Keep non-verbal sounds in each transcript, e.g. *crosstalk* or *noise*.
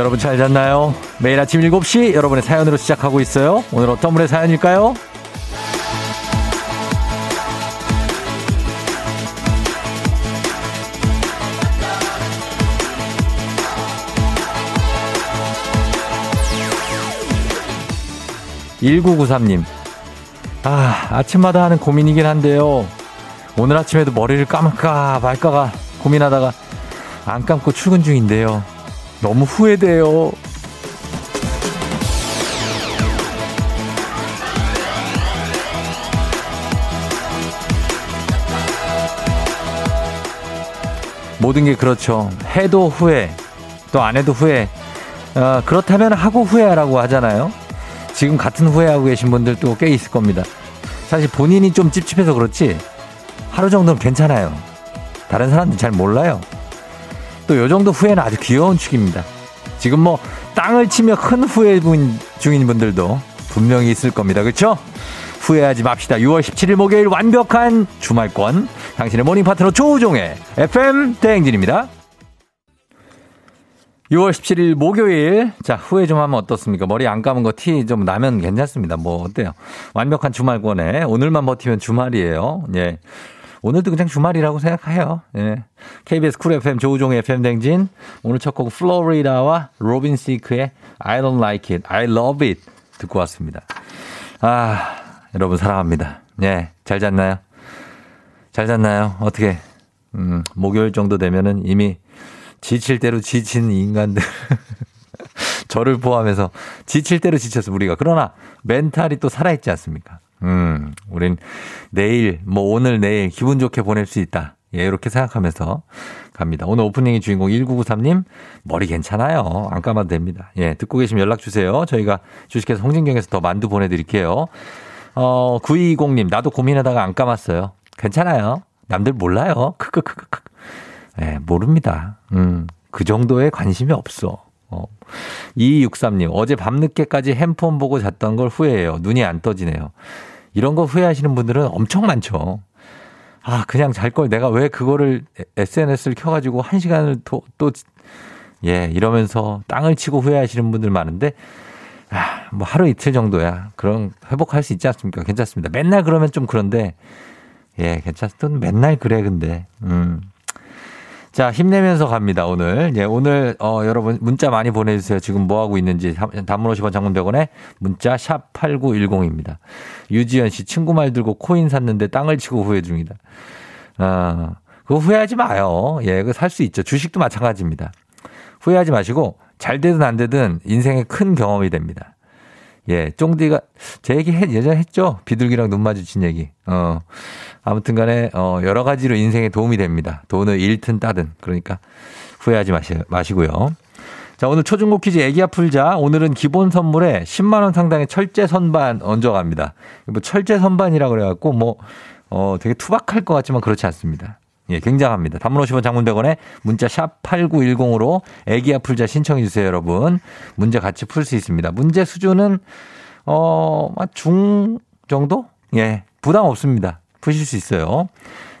여러분 잘 잤나요? 매일 아침 7시 여러분의 사연으로 시작하고 있어요. 오늘 어떤 분의 사연일까요? 1993님. 아, 아침마다 하는 고민이긴 한데요. 오늘 아침에도 머리를 감을까 말까가 고민하다가 안 감고 출근 중인데요. 너무 후회돼요. 모든 게 그렇죠. 해도 후회, 또 안 해도 후회. 어, 그렇다면 하고 후회하라고 하잖아요. 지금 같은 후회하고 계신 분들도 꽤 있을 겁니다. 사실 본인이 좀 찝찝해서 그렇지 하루 정도는 괜찮아요. 다른 사람들 잘 몰라요. 또 요 정도 후회는 아주 귀여운 축입니다. 지금 뭐 땅을 치며 큰 후회 중인 분들도 분명히 있을 겁니다. 그렇죠? 후회하지 맙시다. 6월 17일 목요일 완벽한 주말권 당신의 모닝 파트너 조우종의 FM 대행진입니다. 6월 17일 목요일. 자, 후회 좀 하면 어떻습니까? 머리 안 감은 거 티 좀 나면 괜찮습니다. 뭐, 어때요? 완벽한 주말권에 오늘만 버티면 주말이에요. 예. 오늘도 그냥 주말이라고 생각해요. 예. KBS 쿨 FM 조우종의 FM 대행진. 오늘 첫 곡 플로리다와 로빈 시크의 I don't like it, I love it 듣고 왔습니다. 아, 여러분 사랑합니다. 예. 잘 잤나요? 잘 잤나요? 어떻게? 음, 목요일 정도 되면은 이미 지칠 대로 지친 인간들. *laughs* 저를 포함해서 지칠 대로 지쳤어, 우리가. 그러나 멘탈이 또 살아있지 않습니까? 음, 우린 내일, 뭐 오늘 내일 기분 좋게 보낼 수 있다. 예, 이렇게 생각하면서 갑니다. 오늘 오프닝의 주인공 1993님, 머리 괜찮아요. 안 감아도 됩니다. 예, 듣고 계시면 연락 주세요. 저희가 주식회사 홍진경에서 더 만두 보내드릴게요. 어, 9220님, 나도 고민하다가 안 감았어요. 괜찮아요. 남들 몰라요. 크크크크크. 예, 모릅니다. 음, 그 정도의 관심이 없어. 어. 2263님, 어제 밤늦게까지 핸폰 보고 잤던 걸 후회해요. 눈이 안 떠지네요. 이런 거 후회하시는 분들은 엄청 많죠. 아, 그냥 잘 걸 내가 왜 그거를 SNS를 켜가지고 한 시간을 또, 또, 예, 이러면서 땅을 치고 후회하시는 분들 많은데, 아, 뭐 하루 이틀 정도야. 그럼 회복할 수 있지 않습니까? 괜찮습니다. 맨날 그러면 좀 그런데, 예, 괜찮습니다. 맨날 그래, 근데. 음. 자, 힘내면서 갑니다, 오늘. 예, 오늘, 어, 여러분, 문자 많이 보내주세요. 지금 뭐 하고 있는지. 단문 50원 장문 100원에 문자 샵 8910입니다. 유지연 씨, 친구 말 들고 코인 샀는데 땅을 치고 후회 중이다. 아, 그거 후회하지 마요. 예, 그거 살 수 있죠. 주식도 마찬가지입니다. 후회하지 마시고, 잘 되든 안 되든 인생의 큰 경험이 됩니다. 예, 쫑디가 제 얘기 했, 예전에 했죠? 비둘기랑 눈 마주친 얘기. 어. 아무튼 간에 어 여러 가지로 인생에 도움이 됩니다. 돈을 잃든 따든. 그러니까 후회하지 마시, 마시고요. 자, 오늘 초중고 퀴즈 애기야 풀자. 오늘은 기본 선물에 10만 원 상당의 철제 선반 얹어 갑니다. 뭐 철제 선반이라 그래 갖고 뭐 어, 되게 투박할 것 같지만 그렇지 않습니다. 예, 굉장합니다. 단문 50원 장문 100원에 문자 샵 8910으로 애기야 풀자 신청해 주세요, 여러분. 문제 같이 풀 수 있습니다. 문제 수준은 어, 중 정도? 예, 부담 없습니다. 푸실 수 있어요.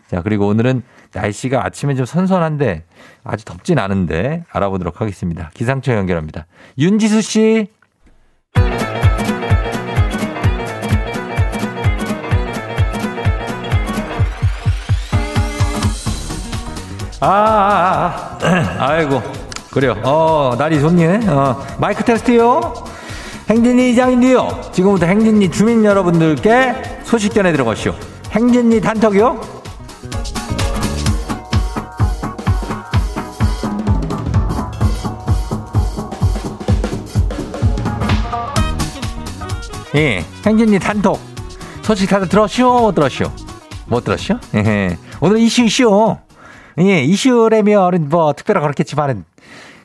자, 그리고 오늘은 날씨가 아침에 좀 선선한데 아주 덥진 않은데 알아보도록 하겠습니다. 기상청 연결합니다. 윤지수 씨. 아, 아, 아, *clears throat* 아. 이고 그래요. 어, 날이 좋네. 어, 마이크 테스트요. 행진이 이장인데요. 지금부터 행진이 주민 여러분들께 소식 전해 들어가시오. 행진이 단톡이요? 예, 행진이 단톡. 소식 다들 들었쇼? 못 들었쇼? 못 들었쇼? 예, 오늘 이슈 이슈. 예, 이슈라면 뭐 특별히 그렇겠지만은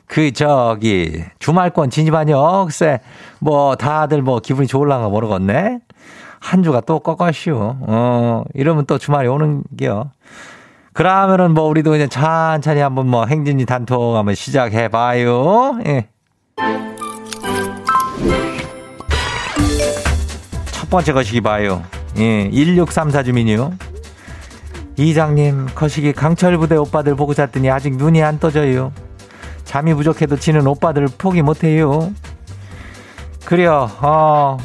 그 저기 주말권 진입하뇨. 글쎄 뭐 다들 뭐 기분이 좋을랑가 모르겠네. 한 주가 또 꺾어쉬우. 어, 이러면 또 주말이 오는 게요. 그러면은 뭐 우리도 그냥 천천히 한번 뭐 행진이 단톡 한번 시작해 봐요. 예. 첫 번째 거시기 봐요. 예, 1634 주민이요. 이장님, 거시기 강철 부대 오빠들 보고 잤더니 아직 눈이 안 떠져요. 잠이 부족해도 지는 오빠들 포기 못해요. 그래요, 어,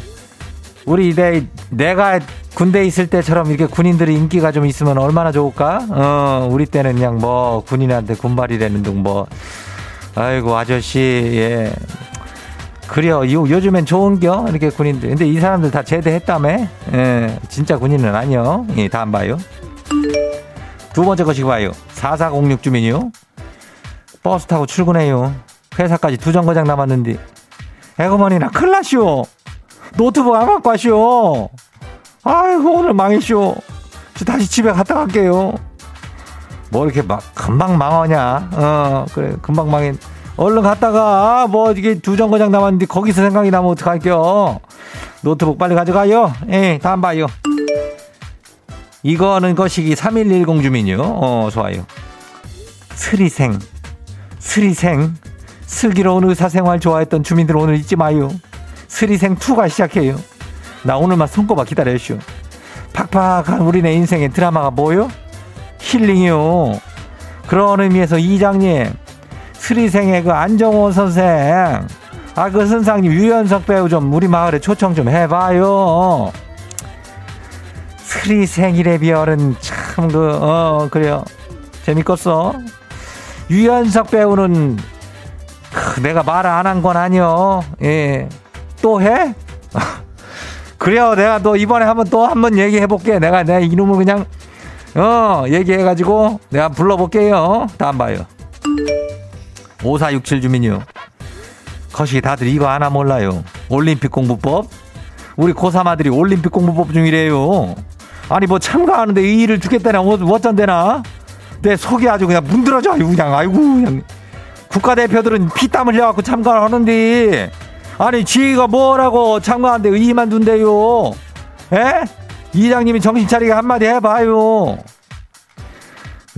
우리 내, 내가 군대 있을 때처럼 이렇게 군인들이 인기가 좀 있으면 얼마나 좋을까? 어, 우리 때는 그냥 뭐 군인한테 군발이라는 둥 뭐, 아이고, 아저씨, 예. 그래요. 요, 요즘엔 좋은겨? 이렇게 군인들. 근데 이 사람들 다 제대했다며? 예, 진짜 군인은 아니요. 예, 다 안 봐요. 두 번째 것이 봐요. 4406 주민이요. 버스 타고 출근해요. 회사까지 두 정거장 남았는데. 에고머니나 나시오. 노트북 안 갖고 와시오. 아이고, 오늘 망했쇼. 다시 집에 갔다 갈게요. 뭐 이렇게 막 금방 망하냐? 어, 그래. 금방 망해. 얼른 갔다가 뭐 이게 두 정거장 남았는데 거기서 생각이 나면 어떡할게요. 노트북 빨리 가져가요. 예, 다음 봐요. 이거는 거시기 3110 주민요. 어, 좋아요. 스리생. 스리생. 슬기로운 의사생활 좋아했던 주민들 오늘 잊지 마요. 스리생 2가 시작해요. 나 오늘만 손꼽아 기다려주쇼. 팍팍한 우리네 인생의 드라마가 뭐요? 힐링이요. 그런 의미에서 이장님, 스리생의 그 안정호 선생, 아, 그 선생님 유연석 배우 좀 우리 마을에 초청 좀 해봐요. 스리생일의 비열은 참 그, 어, 그래요. 재밌겠어. 유연석 배우는 크, 내가 말을 안한 건 아니요. 예. 또 해? *laughs* 그래요. 내가 또 이번에 한번 또 한번 얘기해 볼게. 내가 내가 이름을 그냥 어, 얘기해 가지고 내가 불러 볼게요. 다음 봐요. 5467 주민요. 거시 다들 이거 하나 몰라요. 올림픽 공부법? 우리 고3 아들이 올림픽 공부법 중이래요. 아니 뭐 참가하는데 이 일을 주겠다나 뭐 어쩐대나? 내 속이 아주 그냥 문드러져 그냥 아이고 그냥. 국가대표들은 피땀 흘려갖고 참가를 하는데. 아니 지가 뭐라고 참가하는데 의의만 둔대요? 에? 이장님이 정신 차리게 한마디 해봐요.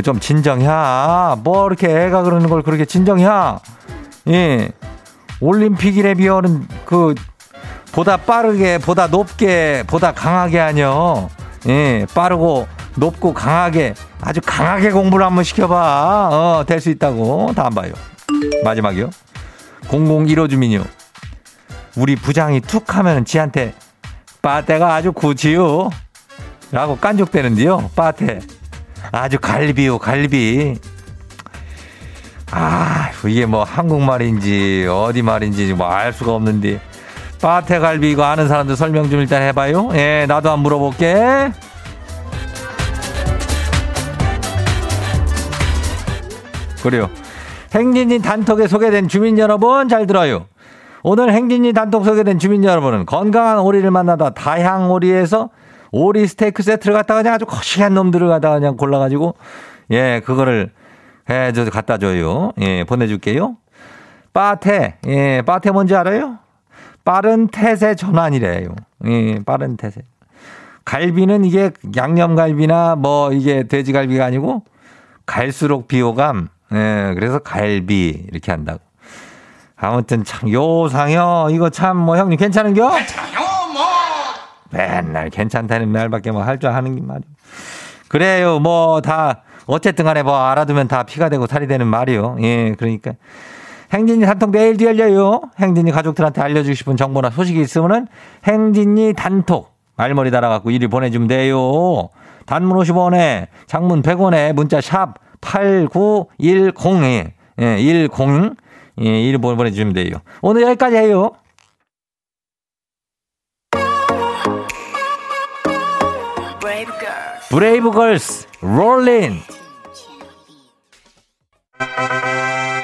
좀 진정해. 뭐 이렇게 애가 그러는 걸 그렇게 진정해. 예. 올림픽이래 비어는 그 보다 빠르게 보다 높게 보다 강하게 하녀 예 빠르고 높고 강하게 아주 강하게 공부를 한번 시켜봐 어 될 수 있다고 다음 봐요 마지막이요. 0015 주민이요. 우리 부장이 툭 하면 지한테 빠떼가 아주 구지요. 라고 깐족대는데요. 빠떼. 아주 갈비요, 갈비. 아, 이게 뭐 한국말인지 어디 말인지 뭐 알 수가 없는데. 빠테 갈비 이거 아는 사람들 설명 좀 일단 해봐요. 예, 나도 한번 물어볼게. 그래요. 행진이 단톡에 소개된 주민 여러분 잘 들어요. 오늘 행진이 단톡 소개된 주민 여러분은 건강한 오리를 만나다 다향 오리에서 오리 스테이크 세트를 갖다가 그냥 아주 거시한 놈들을 갖다가 그냥 골라가지고 예 그거를 해저 갖다 줘요. 예 보내줄게요. 빠테 예 빠테 뭔지 알아요? 빠른 태세 전환이래요. 예 빠른 태세. 갈비는 이게 양념갈비나 뭐 이게 돼지갈비가 아니고 갈수록 비호감 예, 그래서 갈비 이렇게 한다고. 아무튼 참 요상여 이거 참 뭐 형님 괜찮은겨? 괜찮요 뭐. 맨날 괜찮다는 말밖에 뭐 할 줄 아는 게 말이요. 그래요 뭐 다 어쨌든 간에 뭐 알아두면 다 피가 되고 살이 되는 말이요. 예, 그러니까. 행진이 단톡 내일도 열려요. 행진이 가족들한테 알려주고 싶은 정보나 소식이 있으면은 행진이 단톡 말머리 달아갖고 일이 보내주면 돼요. 단문 50원에 장문 100원에 문자 샵 8910에 예, 10 예, 1 보내주시면 돼요. 오늘 여기까지 해요. 브레이브 걸스 롤린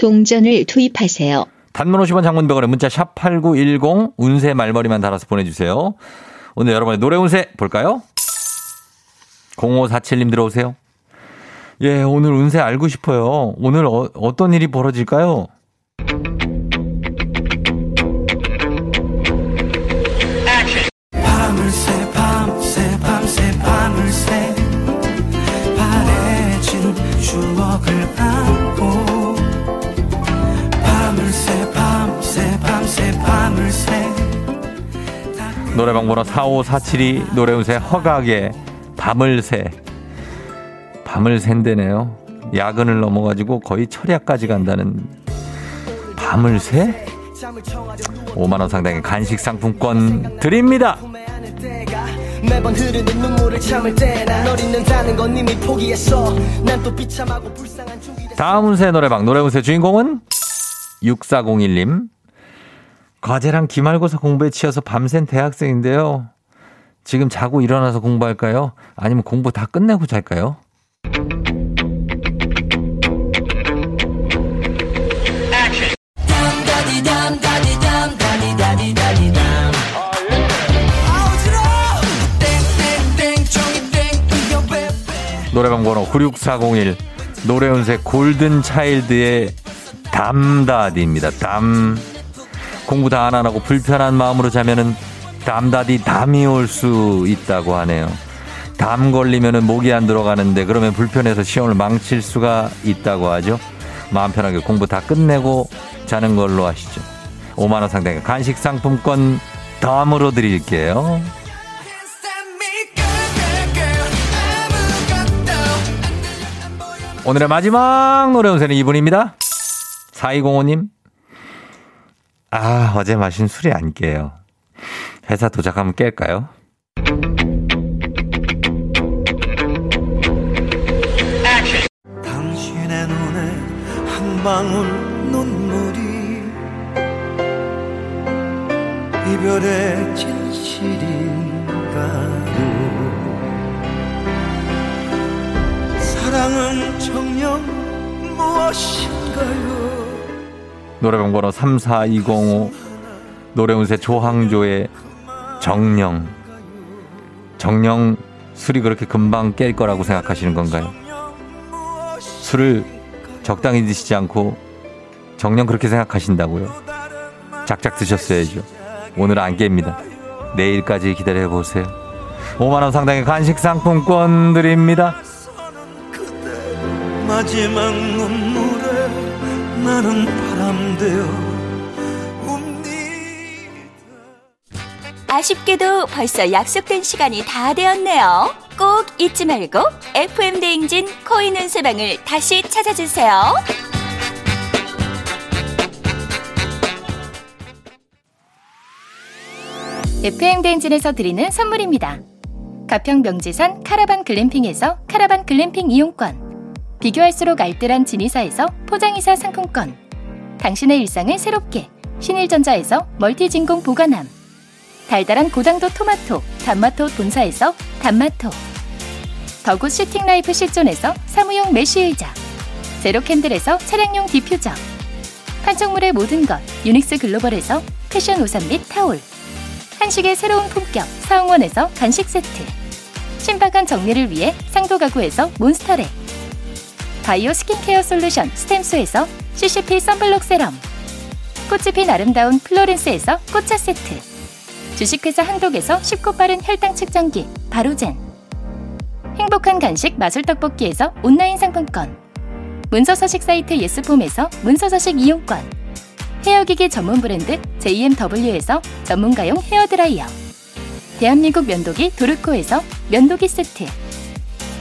동전을 투입하세요. 단문 50원 장문 100원에 문자 샵 8910 운세 말머리만 달아서 보내주세요. 오늘 여러분의 노래 운세 볼까요? 0547님 들어오세요. 예, 오늘 운세 알고 싶어요. 오늘 어, 어떤 일이 벌어질까요? 노래방 번호 45472 노래운세 허각의 밤을 새. 밤을 샌대네요. 야근을 넘어가지고 거의 철야까지 간다는 밤을 새? 5만원 상당의 간식 상품권 드립니다. 다음 운세 노래방 노래 운세 주인공은 6401님 과제랑 기말고사 공부에 치여서 밤샌 대학생인데요. 지금 자고 일어나서 공부할까요? 아니면 공부 다 끝내고 잘까요? 노래방 번호 96401 노래운세 골든 차일드의 담다디입니다. 담 공부 다 안 하고 불편한 마음으로 자면은 담다디 담이 올 수 있다고 하네요. 담 걸리면은 목이 안 들어가는데 그러면 불편해서 시험을 망칠 수가 있다고 하죠. 마음 편하게 공부 다 끝내고 자는 걸로 하시죠. 5만 원 상당의 간식 상품권 담으로 드릴게요. 오늘의 마지막 노래 운세는 이분입니다. 4205님. 아, 어제 마신 술이 안 깨요. 회사 도착하면 깰까요? 당신의 눈에 한 방울 눈물이 이별의 진실인가요? 사랑은 정녕 무엇인가요? 노래방 번호 34205 노래운세 조항조의 정령 정령 술이 그렇게 금방 깰 거라고 생각하시는 건가요? 술을 적당히 드시지 않고 정령 그렇게 생각하신다고요? 작작 드셨어야죠. 오늘 안 깹니다. 내일까지 기다려 보세요. 5만 원 상당의 간식 상품권 드립니다. 마지막 눈물에 나는 바람 되어 아쉽게도 벌써 약속된 시간이 다 되었네요. 꼭 잊지 말고 FM 대행진 코인 은세방을 다시 찾아주세요. FM 대행진에서 드리는 선물입니다. 가평 명지산 카라반 글램핑에서 카라반 글램핑 이용권. 비교할수록 알뜰한 진이사에서 포장이사 상품권. 당신의 일상을 새롭게 신일전자에서 멀티진공 보관함. 달달한 고당도 토마토 단마토 본사에서 단마토. 더굿 시팅라이프 실존에서 사무용 메쉬의자. 제로캔들에서 차량용 디퓨저. 판촉물의 모든 것 유닉스 글로벌에서 패션 우산 및 타올. 한식의 새로운 품격 사홍원에서 간식 세트. 신박한 정리를 위해 상도 가구에서 몬스터렉 바이오 스킨케어 솔루션 스템수에서 CCP 썬블록 세럼 꽃이 핀 아름다운 플로렌스에서 꽃차 세트 주식회사 한독에서 쉽고 빠른 혈당 측정기 바로젠 행복한 간식 마술 떡볶이에서 온라인 상품권 문서서식 사이트 예스폼에서 문서서식 이용권 헤어기기 전문 브랜드 JMW에서 전문가용 헤어드라이어 대한민국 면도기 도르코에서 면도기 세트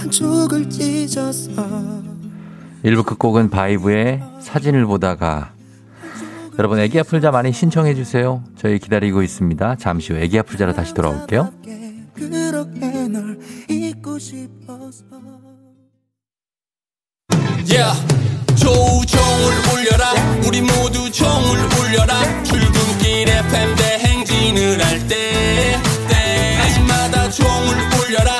반쪽을 찢어서 1부 끝곡은 바이브의 사진을 보다가 여러분 애기 아플자 많이 신청해 주세요. 저희 기다리고 있습니다. 잠시 후 애기 아플자로 다시 돌아올게요. Yeah. 조우종을 울려라 우리 모두 종을 울려라 출근길 FM 대행진을 할때 때마다 종을 울려라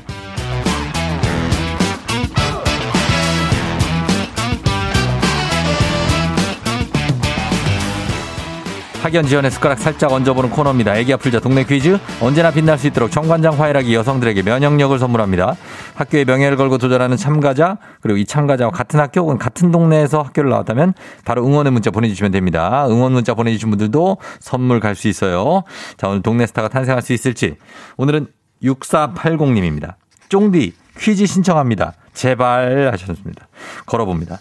학연 지연의 숟가락 살짝 얹어보는 코너입니다. 애기 아플자 동네 퀴즈. 언제나 빛날 수 있도록 정관장 화이락이 여성들에게 면역력을 선물합니다. 학교의 명예를 걸고 도전하는 참가자, 그리고 이 참가자와 같은 학교 혹은 같은 동네에서 학교를 나왔다면 바로 응원의 문자 보내주시면 됩니다. 응원 문자 보내주신 분들도 선물 갈 수 있어요. 자, 오늘 동네 스타가 탄생할 수 있을지. 오늘은 6480님입니다. 쫑디 퀴즈 신청합니다. 제발 하셨습니다. 걸어봅니다.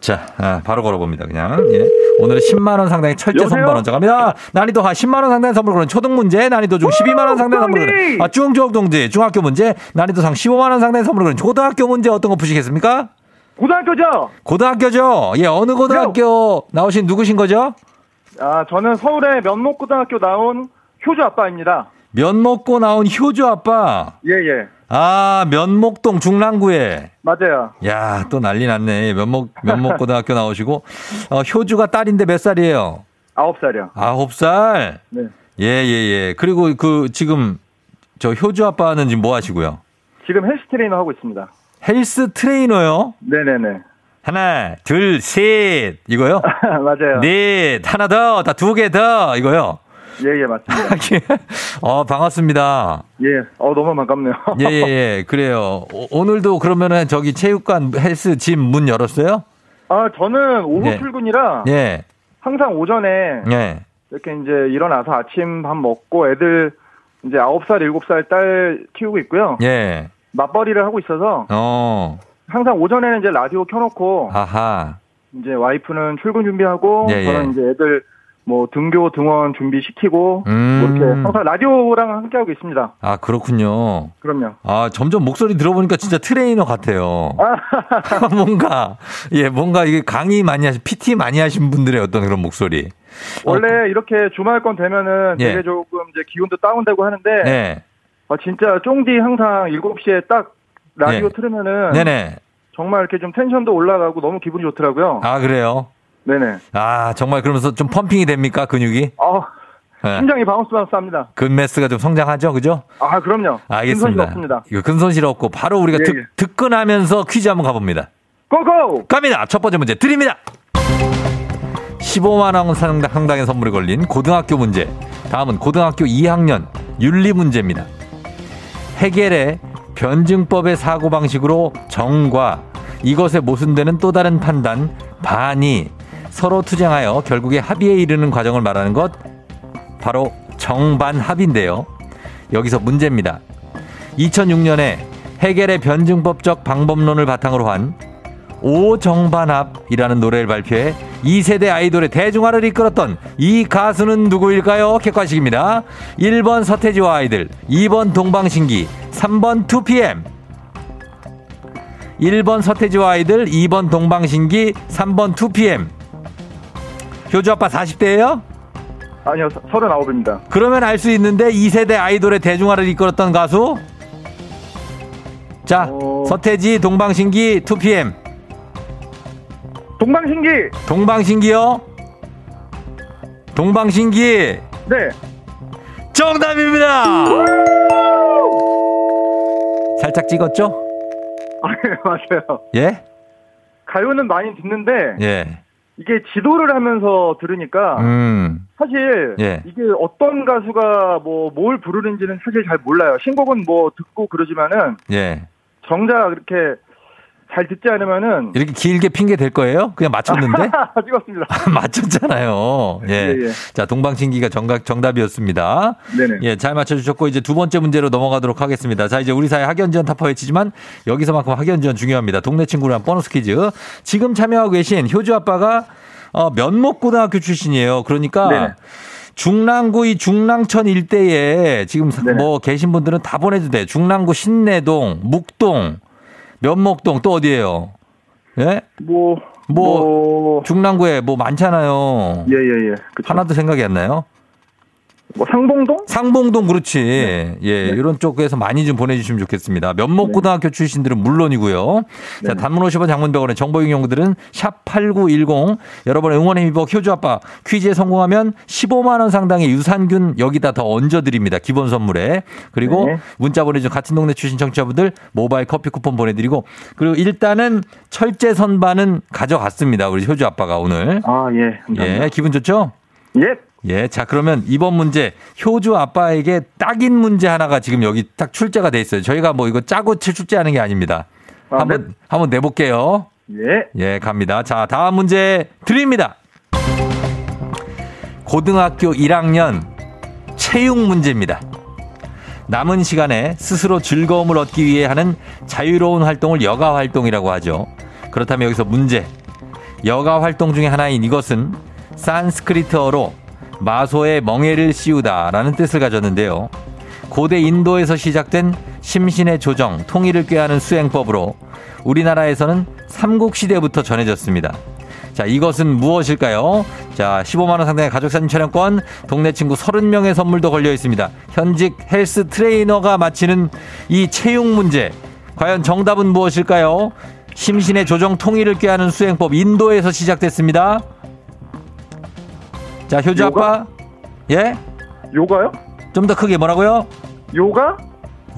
자, 아, 바로 걸어봅니다. 그냥. 예. 오늘은 10만 원 상당의 철제 여보세요? 선물 얹어갑니다. 난이도 하 10만 원 상당의 선물 그런 초등 문제, 난이도 중 12만 원 상당의 선물 그런 아, 중저학 동제, 중학교 문제, 난이도 상 15만 원 상당의 선물 그런 고등학교 문제 어떤 거 푸시겠습니까? 고등학교죠? 고등학교죠? 예, 어느 고등학교 나오신 누구신 거죠? 아, 저는 서울의 면목고등학교 나온 효주 아빠입니다. 면 먹고 나온 효주 아빠. 예, 예. 아, 면목동 중랑구에. 맞아요. 야, 또 난리 났네. 면목, 면목고등학교 나오시고. 어, 효주가 딸인데 몇 살이에요? 아홉 살이요. 아홉 살? 네. 예, 예, 예. 그리고 그, 지금, 저 효주 아빠는 지금 뭐 하시고요? 지금 헬스 트레이너 하고 있습니다. 헬스 트레이너요? 네네네. 하나, 둘, 셋. 이거요? *laughs* 맞아요. 넷, 하나 더, 다 두 개 더. 이거요? 예, 예, 맞습니다. 어, *laughs* 반갑습니다. 예. 어, 너무 반갑네요. 예, 예, 예. 그래요. 오, 오늘도 그러면은 저기 체육관 헬스 gym 문 열었어요? 아, 저는 오후 네. 출근이라 예, 항상 오전에 예. 이렇게 이제 일어나서 아침 밥 먹고 애들 이제 아홉 살 일곱 살딸 키우고 있고요. 예. 맞벌이를 하고 있어서 어, 항상 오전에는 이제 라디오 켜놓고 아하. 이제 와이프는 출근 준비하고 예, 저는 예. 이제 애들 뭐 등교 등원 준비시키고 음. 뭐 이렇게 항상 라디오랑 함께하고 있습니다. 아, 그렇군요. 그럼요. 아, 점점 목소리 들어보니까 진짜 트레이너 같아요. 아, *laughs* 뭔가, 예, 뭔가 이게 강의 많이 하신, PT 많이 하신 분들의 어떤 그런 목소리. 원래 이렇게 주말권 되면은 예. 되게 조금 이제 기운도 다운되고 하는데 네. 어, 진짜 쫑디 항상 7시에 딱 라디오 네. 틀으면은 네네. 정말 이렇게 좀 텐션도 올라가고 너무 기분이 좋더라고요. 아, 그래요? 네네. 아, 정말 그러면서 좀 pumping이 됩니까? 근육이? 어, 예. 심장이 bounce bounce 합니다. 근mass가 좀 성장하죠? 그죠? 아, 그럼요. 알겠습니다. 없습니다. 이거 근손실 없고 바로 우리가 예, 듣, 예. 듣근하면서 퀴즈 한번 가봅니다. 고고! 갑니다. 첫 번째 문제 드립니다. 15만 원 상당- 상당의 선물이 걸린 고등학교 문제. 다음은 고등학교 2학년 윤리 문제입니다. 해겔의 변증법의 사고방식으로 정과 이것에 모순되는 또 다른 판단, 반이 서로 투쟁하여 결국에 합의에 이르는 과정을 말하는 것 바로 정반합인데요. 여기서 문제입니다. 2006년에 해겔의 변증법적 방법론을 바탕으로 한 오정반합이라는 노래를 발표해 2세대 아이돌의 대중화를 이끌었던 이 가수는 누구일까요? 객관식입니다. 1번 서태지와 아이들, 2번 동방신기, 3번 2PM. 1번 서태지와 아이들, 2번 동방신기, 3번 2PM. 효주 아빠 40대예요? 아니요, 39입니다. 그러면 알 수 있는데 2세대 아이돌의 대중화를 이끌었던 가수? 자, 어. 서태지, 동방신기, 2PM. 동방신기! 동방신기요? 동방신기. 네. 정답입니다. 살짝 찍었죠? 아, 네, 맞아요. 예? 가요는 많이 듣는데 예. 이게 지도를 하면서 들으니까 음. 사실 예. 이게 어떤 가수가 뭐 뭘 부르는지는 사실 잘 몰라요. 신곡은 뭐 듣고 그러지만은 예. 정작 이렇게 잘 듣지 않으면은 이렇게 길게 핑계 될 거예요? 그냥 맞췄는데? *laughs* 찍었습니다. 맞췄잖아요. 예. 예, 예. 자, 동방신기가 정답, 정답이었습니다. 네네. 예, 잘 맞춰 주셨고, 이제 두 번째 문제로 넘어가도록 하겠습니다. 자, 이제 우리 사회 학연 지원 타파 외치지만, 여기서만큼 학연 지원 중요합니다. 동네 친구랑 보너스 퀴즈. 지금 참여하고 계신 효주 아빠가, 어, 면목고등학교 출신이에요. 그러니까, 네네. 중랑구 이 중랑천 일대에 지금 네네. 뭐 계신 분들은 다 보내도 돼. 중랑구 신내동, 묵동, 면목동 또 어디예요? 예? 뭐, 뭐, 뭐, 중랑구에 뭐 많잖아요. 예, 예, 예. 그쵸. 하나도 생각이 안 나요? 뭐, 상봉동? 상봉동 그렇지. 네. 예, 이런 쪽에서 많이 좀 보내주시면 좋겠습니다. 면목고등학교 출신들은 물론이고요. 자, 네. 단문 50원 장문병원의 정보용용들은 샵 8910 여러분의 응원의 힘입어 효주 아빠 퀴즈에 성공하면 15만 원 상당의 유산균 여기다 더 얹어드립니다. 기본 선물에. 그리고 네. 문자 보내준 같은 동네 출신 청취자분들 모바일 커피 쿠폰 보내드리고 그리고 일단은 철제 선반은 가져갔습니다. 우리 효주 아빠가 오늘. 아, 예. 감사합니다. 예, 기분 좋죠? 예. 예, 자 그러면 이번 문제 효주 아빠에게 딱인 문제 하나가 지금 여기 딱 출제가 돼 있어요. 저희가 뭐 이거 짜고 출제하는 게 아닙니다. 아, 한번 네. 한번 내볼게요. 예. 예, 갑니다. 자, 다음 문제 드립니다. 고등학교 1학년 체육 문제입니다. 남은 시간에 스스로 즐거움을 얻기 위해 하는 자유로운 활동을 여가 활동이라고 하죠. 그렇다면 여기서 문제. 여가 활동 중에 하나인 이것은 산스크리트어로 마소의 멍에를 씌우다라는 뜻을 가졌는데요. 고대 인도에서 시작된 심신의 조정, 통일을 꾀하는 수행법으로 우리나라에서는 삼국시대부터 전해졌습니다. 자, 이것은 무엇일까요? 자, 15만원 상당의 가족사진 촬영권, 동네 친구 30명의 선물도 걸려 있습니다. 현직 헬스 트레이너가 마치는 이 체육 문제. 과연 정답은 무엇일까요? 심신의 조정 통일을 꾀하는 수행법, 인도에서 시작됐습니다. 자, 효주 요가? 아빠. 예? 요가요? 좀 더 크게 뭐라고요? 요가?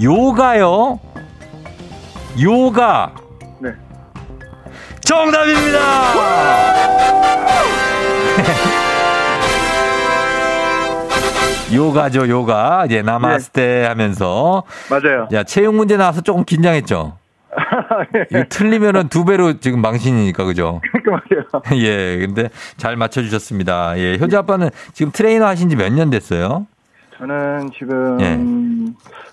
요가요? 요가. 네. 정답입니다! *laughs* 요가죠, 요가. 예, 나마스테 하면서. 맞아요. 야, 체육 문제 나와서 조금 긴장했죠? 이거 *laughs* 틀리면은 두 배로 지금 망신이니까, 그죠? 깔끔하게요. *laughs* 예, 근데 잘 맞춰주셨습니다. 예, 효주 아빠는 지금 트레이너 하신 지 몇 년 됐어요? 저는 지금, 예.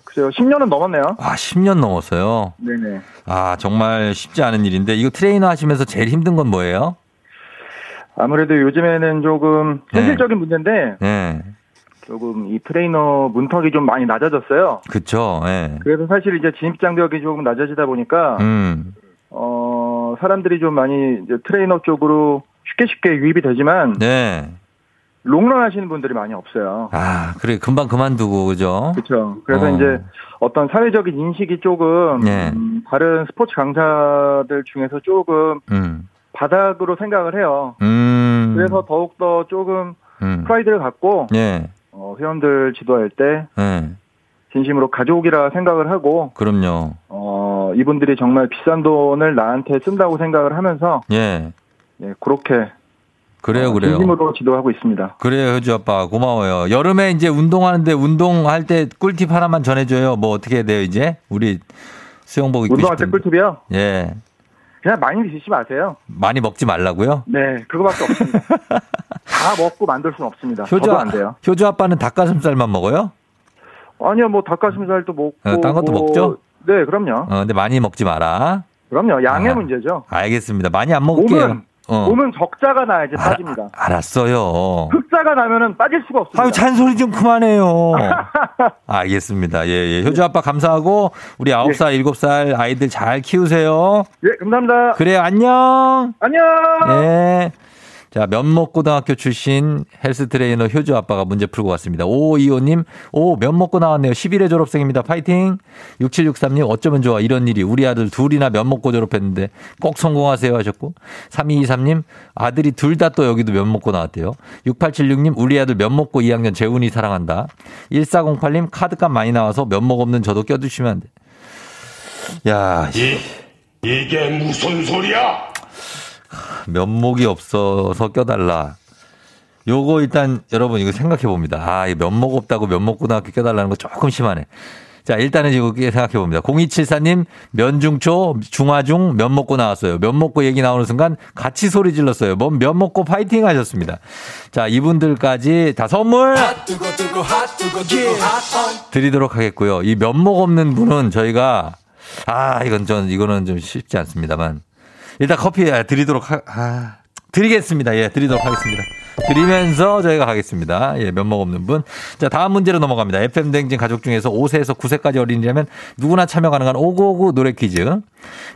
글쎄요, 10년은 넘었네요. 와, 10년 넘었어요. 네네. 아, 정말 쉽지 않은 일인데, 이거 트레이너 하시면서 제일 힘든 건 뭐예요? 아무래도 요즘에는 조금 네. 현실적인 문제인데, 예, 조금 이 트레이너 문턱이 좀 많이 낮아졌어요. 그쵸, 예. 그래서 사실 이제 진입 장벽이 조금 낮아지다 보니까, 음, 어, 사람들이 좀 많이 이제 트레이너 쪽으로 쉽게 쉽게 유입이 되지만, 네. 롱런 하시는 분들이 많이 없어요. 아, 그래, 금방 그만두고, 그죠? 그렇죠. 그래서 어. 이제 어떤 사회적인 인식이 조금 네. 음, 다른 스포츠 강사들 중에서 조금 음, 바닥으로 생각을 해요. 음. 그래서 더욱더 조금 음. 프라이드를 갖고 예, 어, 회원들 지도할 때 예, 진심으로 가족이라 생각을 하고 그럼요. 어, 이분들이 정말 비싼 돈을 나한테 쓴다고 생각을 하면서 예, 예, 그렇게 그래요, 어, 그래요. 진심으로 지도하고 있습니다. 그래요, 효주 아빠. 고마워요. 여름에 이제 운동하는데 운동할 때 꿀팁 하나만 전해줘요. 뭐 어떻게 해야 돼요, 이제? 우리 수영복 입고 운동할 때 싶은. 꿀팁이요? 예. 그냥 많이 드시지 마세요. 많이 먹지 말라고요? 네, 그거밖에 없습니다. *laughs* 다 먹고 만들 수는 없습니다. 효주, 아- 안 돼요. 효주 아빠는 닭가슴살만 먹어요? 아니요, 뭐 닭가슴살도 먹고. 어, 딴 것도 뭐- 먹죠? 네, 그럼요. 어, 근데 많이 먹지 마라. 그럼요. 양의 아. 문제죠. 알겠습니다. 많이 안 먹을게요. 몸은 어. 몸은 적자가 나야지 알아- 빠집니다. 알았어요. 흑자가 나면은 빠질 수가 없습니다. 아유, 잔소리 좀 그만해요. *laughs* 알겠습니다. 예, 예. 효주 아빠 감사하고, 우리 9살, 7살 아이들 잘 키우세요. 예, 감사합니다. 그래요, 안녕! 안녕. 예. 자, 면목고등학교 출신 헬스 트레이너 효주 아빠가 문제 풀고 왔습니다. 5525님, 오, 면목고 나왔네요. 11회 졸업생입니다. 파이팅! 6763님, 어쩌면 좋아. 이런 일이. 우리 아들 둘이나 면목고 졸업했는데 꼭 성공하세요 하셨고. 3223님, 아들이 둘 다 또 여기도 면목고 나왔대요. 6876님, 우리 아들 면목고 2학년 재훈이 사랑한다. 1408님, 카드값 많이 나와서 면목 없는 저도 껴주시면 안 돼. 야, 이, 이게 무슨 소리야? 면목이 없어서 껴달라. 요거 일단 여러분 이거 생각해 봅니다. 아, 이 면목 없다고 면목고등학교 껴달라는 거 조금 심하네. 자, 일단은 이거 생각해 봅니다. 0274님, 면중초, 중화중, 면목고 나왔어요. 면목고 얘기 나오는 순간 같이 소리 질렀어요. 뭔 면목고 파이팅 하셨습니다. 자, 이분들까지 다 선물! 드리도록 하겠고요. 이 면목 없는 분은 저희가, 아, 이건 전, 이거는 좀 쉽지 않습니다만. 일단 커피 드리도록 하, 아, 드리겠습니다. 예, 드리도록 하겠습니다. 드리면서 저희가 가겠습니다. 예, 면목 없는 분. 자, 다음 문제로 넘어갑니다. FM 댕진 가족 중에서 5세에서 9세까지 어린이라면 누구나 참여 가능한 5959 노래 퀴즈.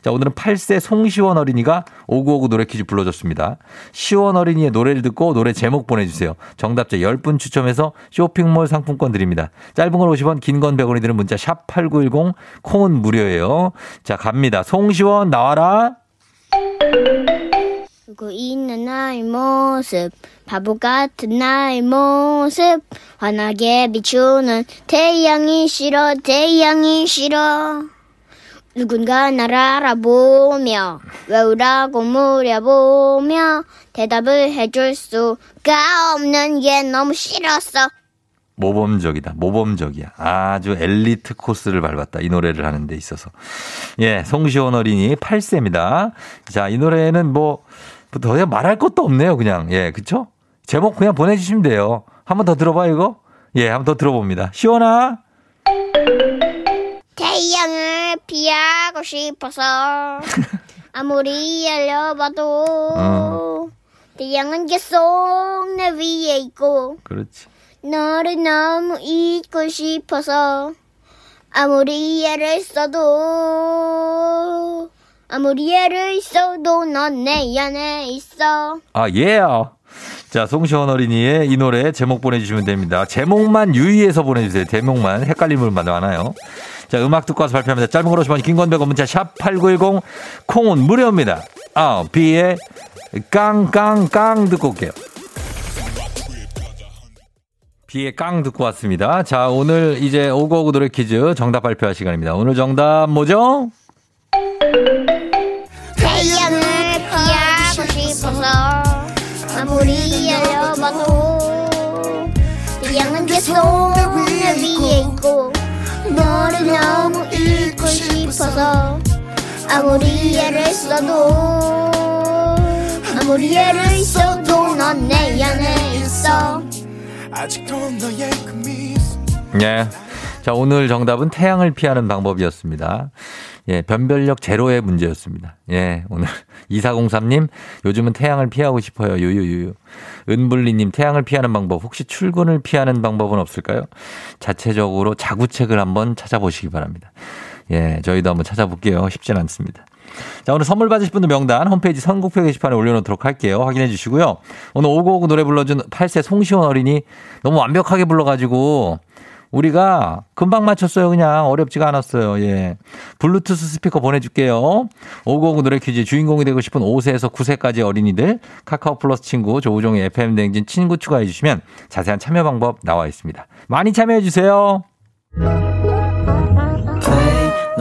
자, 오늘은 8세 송시원 어린이가 5959 노래 퀴즈 불러줬습니다. 시원 어린이의 노래를 듣고 노래 제목 보내주세요. 정답자 10분 추첨해서 쇼핑몰 상품권 드립니다. 짧은 건 50원, 긴 건 100원이 드는 문자 샵 8910, 콩은 무료예요. 자, 갑니다. 송시원 나와라. 울고 있는 나의 모습 바보 같은 나의 모습 환하게 비추는 태양이 싫어 태양이 싫어. 누군가 날 알아보며 외우라고 물어보며 대답을 해줄 수가 없는 게 너무 싫었어 모범적이다. 모범적이야. 아주 엘리트 코스를 밟았다. 이 노래를 하는 데 있어서. 예, 송시원 어린이 8세입니다. 자, 이 노래는 뭐, 더 이상 말할 것도 없네요. 그냥. 예, 그쵸? 제목 그냥 보내주시면 돼요. 한번 더 들어봐요, 이거? 예, 한번 더 들어봅니다. 시원아! 태양을 피하고 싶어서 *laughs* 아무리 알려봐도 어. 태양은 계속 내 위에 있고 그렇지. 너를 너무 잊고 싶어서 아무리 애를 써도 아무리 애를 써도 넌 내 안에 있어 아, 예. 자, 송시원 어린이의 이 노래 제목 보내주시면 됩니다. 제목만 유의해서 보내주세요. 제목만 물만 많아요. 자, 음악 듣고 와서 발표합니다. 짧은 걸 50원, 긴건 100원, 문자 샵 8910, 콩은 무료입니다. 아, 비의 깡깡깡 듣고 올게요. 비의 깡 듣고 왔습니다. 자, 오늘 이제 오고오고 노래 퀴즈 정답 발표할 시간입니다. 오늘 정답 뭐죠? 아무리 애를 써도 아무리 애를 써도 넌 내 안에 있어 예. 자, 오늘 정답은 태양을 피하는 방법이었습니다. 예, 변별력 제로의 문제였습니다. 예, 오늘 *laughs* 2403님, 요즘은 태양을 피하고 싶어요. 유유유유. 은블리님, 태양을 피하는 방법, 혹시 출근을 피하는 방법은 없을까요? 자체적으로 자구책을 한번 찾아보시기 바랍니다. 예, 저희도 한번 찾아볼게요. 쉽진 않습니다. 자, 오늘 선물 받으실 분들 명단 홈페이지 선곡표 게시판에 올려놓도록 할게요. 확인해 주시고요. 오늘 오고오고 노래 불러준 8세 송시원 어린이 너무 완벽하게 불러가지고 우리가 금방 맞췄어요. 그냥 어렵지가 않았어요. 예. 블루투스 스피커 보내줄게요. 오고오고 노래 퀴즈 주인공이 되고 싶은 5세에서 9세까지 어린이들 카카오 플러스 친구 조우종의 FM 댕진 친구 추가해 주시면 자세한 참여 방법 나와 있습니다. 많이 참여해 주세요.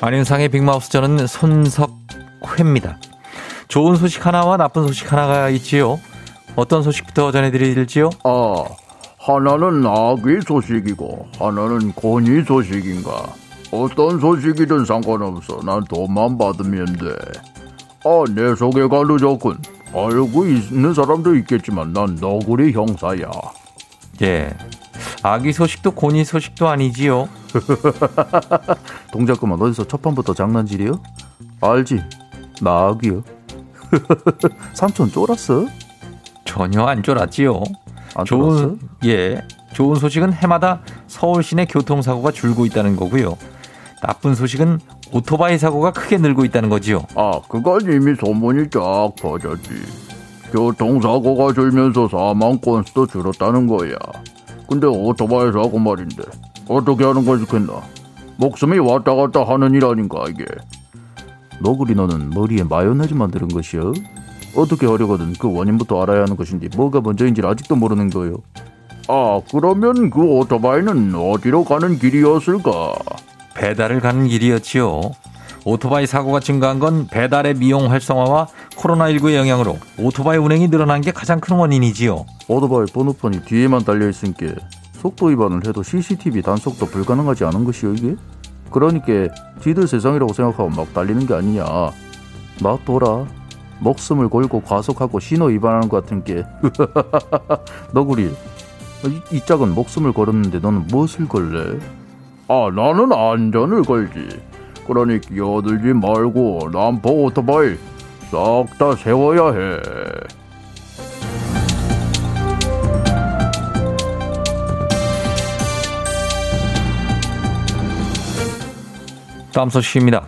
안윤상의 빅마우스 저는 손석회입니다. 좋은 소식 하나와 나쁜 소식 하나가 있지요. 어떤 소식부터 전해드릴지요? 아, 하나는 아기 소식이고 하나는 고니 소식인가. 어떤 소식이든 상관없어. 난 돈만 받으면 돼. 아, 내 소개가 늦었군. 알고 있는 사람도 있겠지만 난 너구리 형사야. 예. 아기 소식도 고니 소식도 아니지요. *laughs* 동작 그만 어디서 첫 판부터 장난질이요? 알지? 나 아기요. *laughs* 삼촌 쫄았어? 전혀 안 쫄았지요. 안 좋은 쫄았어? 예. 좋은 소식은 해마다 서울 시내 교통사고가 줄고 있다는 거고요. 나쁜 소식은 오토바이 사고가 크게 늘고 있다는 거지요. 아, 그건 이미 소문이 쫙 퍼졌지. 교통사고가 줄면서 사망 건수도 줄었다는 거야. 근데 오토바이 사고 말인데 어떻게 하는 걸 좋겠나? 목숨이 왔다 갔다 하는 일 아닌가 이게. 너구리 너는 머리에 마요네즈 만드는 것이여? 어떻게 하려거든 그 원인부터 알아야 하는 것인데 뭐가 먼저인지 아직도 모르는 거요. 아, 그러면 그 오토바이는 어디로 가는 길이었을까? 배달을 가는 길이었지요. 오토바이 사고가 증가한 건 배달의 미용 활성화와 코로나19의 영향으로 오토바이 운행이 늘어난 게 가장 큰 원인이지요. 오토바이 번호판이 뒤에만 달려 있으니까 속도 위반을 해도 CCTV 단속도 불가능하지 않은 것이요 이게? 그러니까 지들 세상이라고 생각하고 막 달리는 게 아니냐. 놔둬라. 목숨을 걸고 과속하고 신호 위반하는 것 같은 게. *laughs* 너구리. 이, 이 짝은 목숨을 걸었는데 너는 무엇을 걸래? 아 나는 안전을 걸지. 그러니 끼어들지 말고 남포 오토바이 싹 다 세워야 해. 다음 소식입니다.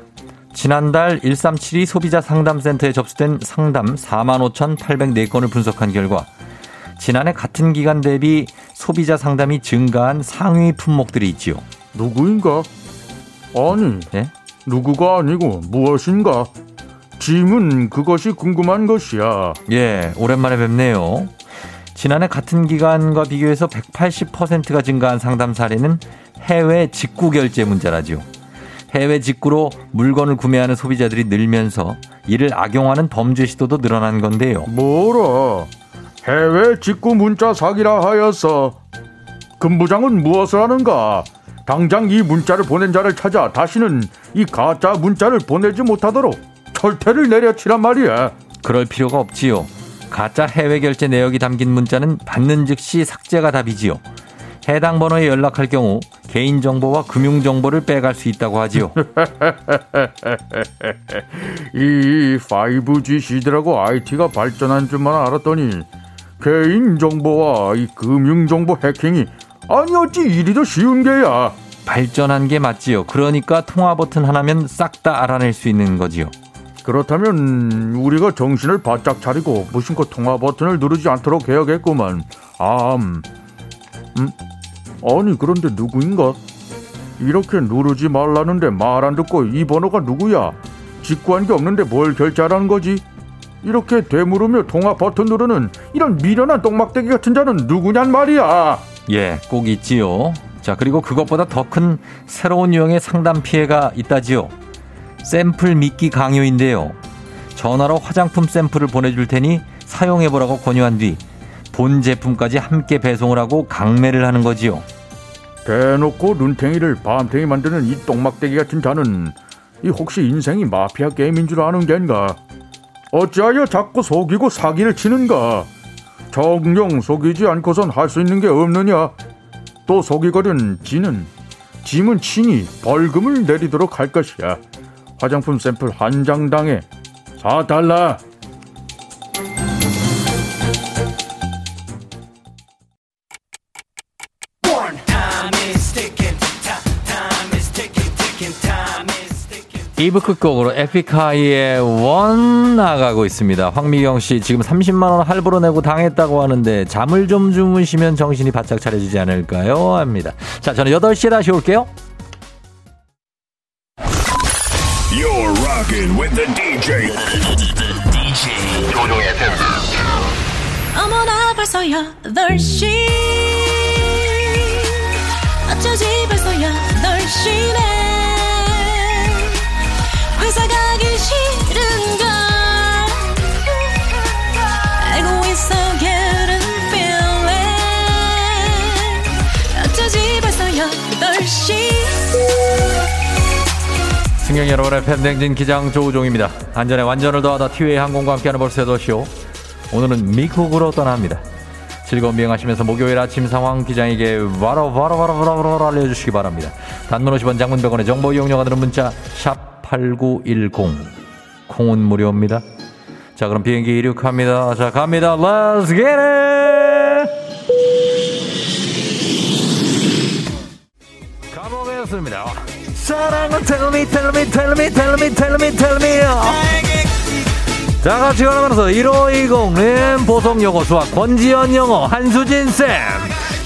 지난달 1372 소비자 상담센터에 접수된 상담 45,804건을 분석한 결과 지난해 같은 기간 대비 소비자 상담이 증가한 상위 품목들이 있지요. 누구인가? 아니, 예? 누구가 아니고 무엇인가? 짐은 그것이 궁금한 것이야. 예, 오랜만에 뵙네요. 지난해 같은 기간과 비교해서 180%가 증가한 상담 사례는 해외 직구 결제 문제라지요. 해외 직구로 물건을 구매하는 소비자들이 늘면서 이를 악용하는 범죄 시도도 늘어난 건데요. 뭐라? 해외 직구 문자 사기라 하였어. 금부장은 무엇을 하는가? 당장 이 문자를 보낸 자를 찾아 다시는 이 가짜 문자를 보내지 못하도록 철퇴를 내려치란 말이야. 그럴 필요가 없지요. 가짜 해외 결제 내역이 담긴 문자는 받는 즉시 삭제가 답이지요. 해당 번호에 연락할 경우 개인정보와 금융정보를 빼갈 수 있다고 하지요. *laughs* 이 5G 시대라고 IT가 발전한 줄만 알았더니 개인정보와 이 금융정보 해킹이 아니 어찌 이리도 쉬운 게야. 발전한 게 맞지요. 그러니까 통화 버튼 하나면 싹 다 알아낼 수 있는 거지요. 그렇다면 우리가 정신을 바짝 차리고 무심코 통화 버튼을 누르지 않도록 해야겠구만. 아, 음. 음? 아니 그런데 누구인가? 이렇게 누르지 말라는데 말 안 듣고 이 번호가 누구야? 직구한 게 없는데 뭘 결제하라는 거지? 이렇게 되물으며 통화 버튼 누르는 이런 미련한 똥막대기 같은 자는 누구냔 말이야. 예, 꼭 있지요. 자, 그리고 그것보다 더 큰 새로운 유형의 상담 피해가 있다지요. 샘플 믿기 강요인데요. 전화로 화장품 샘플을 보내줄 테니 사용해보라고 권유한 뒤 본 제품까지 함께 배송을 하고 강매를 하는 거지요. 대놓고 눈탱이를 밤탱이 만드는 이 똥막대기 같은 자는 이 혹시 인생이 마피아 게임인 줄 아는 겐가? 어찌하여 자꾸 속이고 사기를 치는가? 정령 속이지 않고선 할 수 있는 게 없느냐? 또 속이거든 지는 짐은 친히 벌금을 내리도록 할 것이야. 화장품 샘플 한 장당에 4달러. 이브 끝곡으로 에픽하이의 원 나가고 있습니다. 황미경 씨 지금 30만 원 할부로 내고 당했다고 하는데 잠을 좀 주무시면 정신이 바짝 차려지지 않을까요? 합니다. 자, 저는 8시에 다시 올게요. You're rocking with the DJ. *laughs* DJ 조종의 팬. 어머나 벌써 8시 어쩌지 벌써 8시네 승객 여러분의 팬댕진 기장 조우종입니다. 안전에 완전을 더하다 티웨이 항공과 함께하는 벌써 8시오. 오늘은 미국으로 떠납니다. 즐거운 비행하시면서 목요일 아침 상황 기장에게 바로 바로 바로 바로 바로 알려주시기 바랍니다. 단문 50원 장문 100원의 정보 이용료가 드는 문자 샵 8910 콩은 무료입니다. 자 그럼 비행기 이륙합니다. 자 갑니다. Let's get it! 사랑은 tell me tell me tell me tell me tell me tell me. 자 같이 걸어가면서 1520님 보성여고 수학 권지연 영어 한수진 쌤.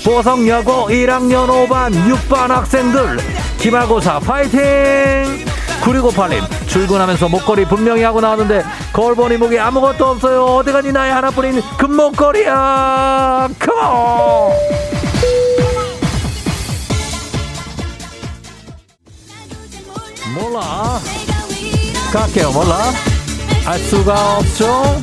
보성여고 1학년 5반 6반 학생들 기말고사 파이팅! 9658님 출근하면서 목걸이 분명히 하고 나왔는데 거울 보니 목에 아무것도 없어요. 어디 가니 나의 하나뿐인 금목걸이야. 컴온 몰라 갈게요 몰라 알 수가 없죠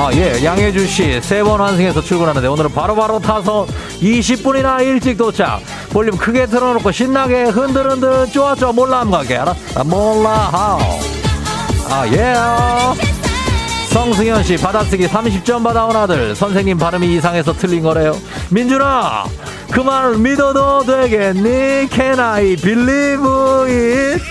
아, 예. 양혜준 씨, 세 번 환승해서 출근하는데 오늘은 바로바로 타서 20분이나 일찍 도착. 볼륨 크게 틀어놓고 신나게 흔들흔들 좋아. 몰라, 안 가게. 알아? 아, 몰라, 하오. 아, 예. 성승현 씨, 받아쓰기 30점 받아온 아들. 선생님 발음이 이상해서 틀린 거래요. 민준아, 그 말을 믿어도 되겠니? Can I believe it?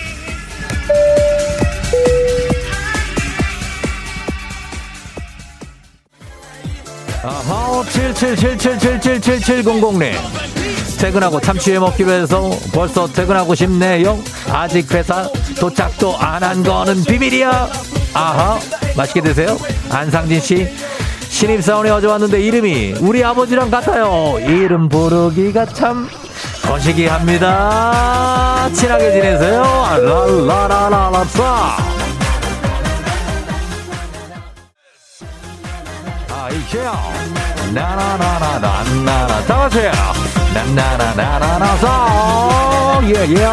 아하 7777777700님. 퇴근하고 참치회 먹기로 해서 벌써 퇴근하고 싶네요. 아직 회사 도착도 안 한 거는 비밀이야. 아하 맛있게 드세요. 안상진씨 신입사원이 어제 왔는데 이름이 우리 아버지랑 같아요. 이름 부르기가 참 거시기합니다. 친하게 지내세요. 랄라라라라싸 아이케요. 나나나나나나나 다 같이요. 나나나나나나서 예예.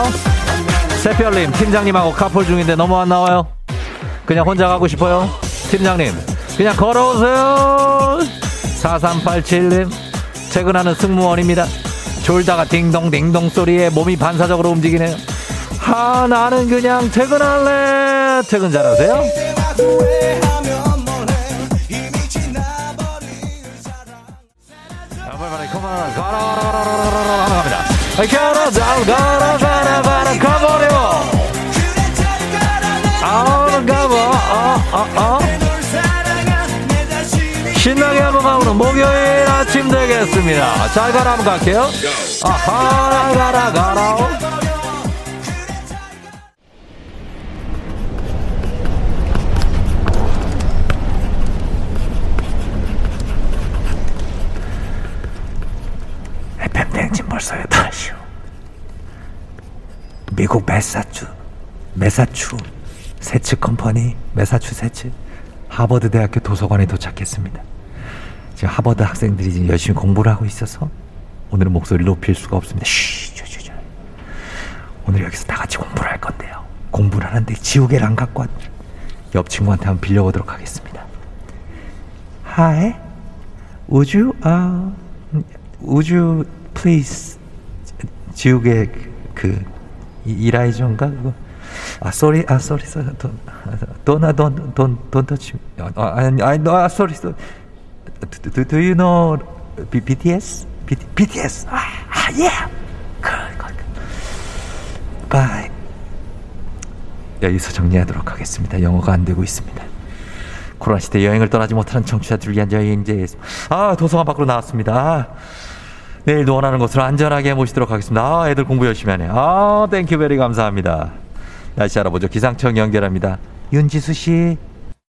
새별님 팀장님하고 카풀 중인데 너무 안 나와요? 그냥 혼자 가고 싶어요? 팀장님 그냥 걸어오세요 4387님 퇴근하는 승무원입니다 졸다가 딩동딩동 소리에 몸이 반사적으로 움직이네요 하 나는 그냥 퇴근할래 퇴근 잘하세요. 가라, 잘 가라, 가라, 가라, 가버려. 아, 가버, 아, 아, 아. 신나게 한번 가보는 목요일 아침 되겠습니다. 잘 가라, 한번 갈게요. 아하, 가라, 가라. 대행진 벌써 8시요. 미국 메사추, 메사추, 세츠 컴퍼니, 메사추세츠, 하버드 대학교 도서관에 도착했습니다. 지금 하버드 학생들이 지금 열심히 공부를 하고 있어서 오늘은 목소리를 높일 수가 없습니다. 쉬, 쉬, 쉬, 쉬. 오늘 여기서 다 같이 공부를 할 건데요. 공부를 하는데 지우개를 안 갖고 왔. 옆 친구한테 한번 빌려보도록 하겠습니다. Hi, would you, uh, would you please 지우개 그 이- 이라이저인가 그거 아 sorry 아 sorry don't don't don't don't touch me 아 아니 아니 no 아 sorry sorry do, do, you know B, BTS BTS 아, 아 yeah good good good. bye 여기서 정리하도록 하겠습니다 영어가 안 되고 있습니다 코로나 시대 여행을 떠나지 못하는 청취자들을 위한 여행제 아 도서관 밖으로 나왔습니다 아, 내일도 원하는 곳으로 안전하게 모시도록 하겠습니다. 아, 애들 공부 열심히 하네. 아, thank you very 감사합니다. 날씨 알아보죠. 기상청 연결합니다. 윤지수 씨.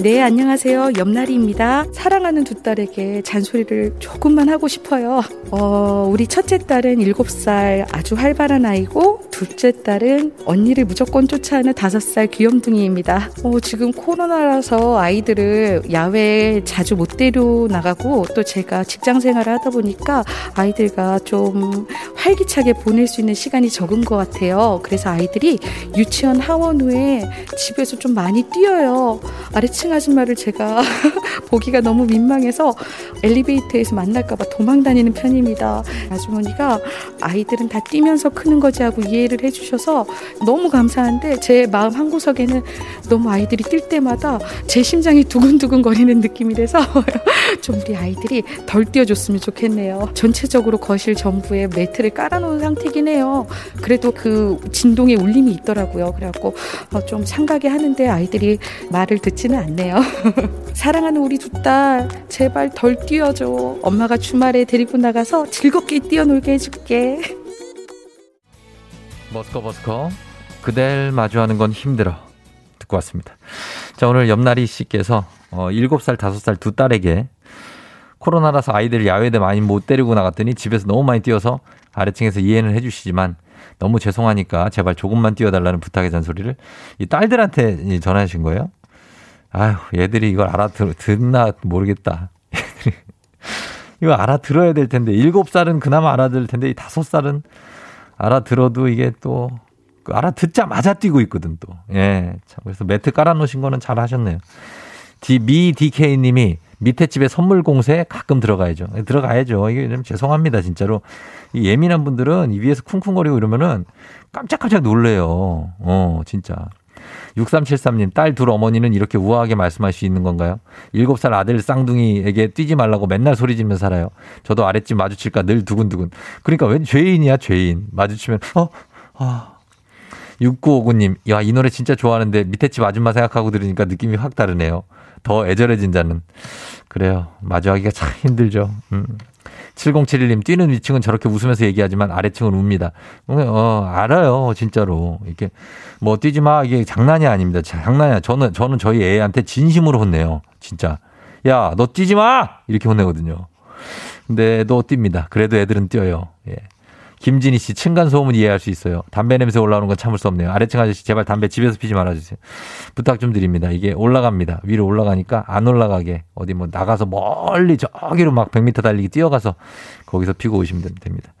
네, 안녕하세요. 옆나리입니다. 사랑하는 두 딸에게 잔소리를 조금만 하고 싶어요. 어, 우리 첫째 딸은 7살 아주 활발한 아이고, 둘째 딸은 언니를 무조건 쫓아하는 5살 귀염둥이입니다. 어, 지금 코로나라서 아이들을 야외에 자주 못 데려나가고, 또 제가 직장 생활을 하다 보니까 아이들과 좀 활기차게 보낼 수 있는 시간이 적은 것 같아요. 그래서 아이들이 유치원 하원 후에 집에서 좀 많이 뛰어요. 아래층 아줌마를 제가 *laughs* 보기가 너무 민망해서 엘리베이터에서 만날까봐 도망 다니는 편입니다. 아주머니가 아이들은 다 뛰면서 크는 거지 하고 이해 를 해주셔서 너무 감사한데 제 마음 한 구석에는 너무 아이들이 뛸 때마다 제 심장이 두근두근 거리는 느낌이라서 *laughs* 좀 우리 아이들이 덜 뛰어줬으면 좋겠네요. 전체적으로 거실 전부에 매트를 깔아놓은 상태긴 해요. 그래도 그 진동의 울림이 있더라고요. 그래갖고 어, 좀 상가게 하는데 아이들이 말을 듣지는 않네요. *laughs* 사랑하는 우리 두 딸 제발 덜 뛰어줘. 엄마가 주말에 데리고 나가서 즐겁게 뛰어놀게 해줄게. 머스커 머스커 그댈 마주하는 건 힘들어 듣고 왔습니다. 자 오늘 옆나리 씨께서 어, 7살 5살 두 딸에게 코로나라서 아이들 야외에 많이 못 데리고 나갔더니 집에서 너무 많이 뛰어서 아래층에서 이해는 해주시지만 너무 죄송하니까 제발 조금만 뛰어달라는 부탁의 잔소리를 이 딸들한테 전하신 거예요? 아휴 얘들이 이걸 알아듣나 모르겠다. *laughs* 이거 알아들어야 될 텐데 일곱 살은 그나마 알아들 텐데 이 다섯 살은 알아들어도 이게 또 알아듣자마자 뛰고 있거든 또. 예. 참 그래서 매트 깔아놓으신 거는 잘 하셨네요. 디, 미 DK 님이 밑에 집에 선물 공세 가끔 들어가야죠. 들어가야죠. 이게 좀 죄송합니다, 진짜로. 이 예민한 분들은 이 위에서 쿵쿵거리고 이러면은 깜짝깜짝 놀래요. 어, 진짜. 6373님, 딸 둘 어머니는 이렇게 우아하게 말씀할 수 있는 건가요? 7살 아들 쌍둥이에게 뛰지 말라고 맨날 소리 지르며 살아요. 저도 아랫집 마주칠까 늘 두근두근. 그러니까 웬 죄인이야, 죄인. 마주치면, 어, 아. 6959님, 야, 이 노래 진짜 좋아하는데 밑에 집 아줌마 생각하고 들으니까 느낌이 확 다르네요. 더 애절해진 자는. 그래요. 마주하기가 참 힘들죠. 음. 7071님, 뛰는 위층은 저렇게 웃으면서 얘기하지만 아래층은 웁니다. 어, 알아요. 진짜로. 이렇게, 뭐, 뛰지 마. 이게 장난이 아닙니다. 장난이야. 저는, 저는 저희 애한테 진심으로 혼내요. 진짜. 야, 너 뛰지 마! 이렇게 혼내거든요. 근데 너 뜁니다. 그래도 애들은 뛰어요. 예. 김진희 씨, 층간 소음은 이해할 수 있어요. 담배 냄새 올라오는 건 참을 수 없네요. 아래층 아저씨, 제발 담배 집에서 피지 말아주세요. 부탁 좀 드립니다. 이게 올라갑니다. 위로 올라가니까 안 올라가게 어디 뭐 나가서 멀리 저기로 막 100m 달리기 뛰어가서 거기서 피고 오시면 됩니다.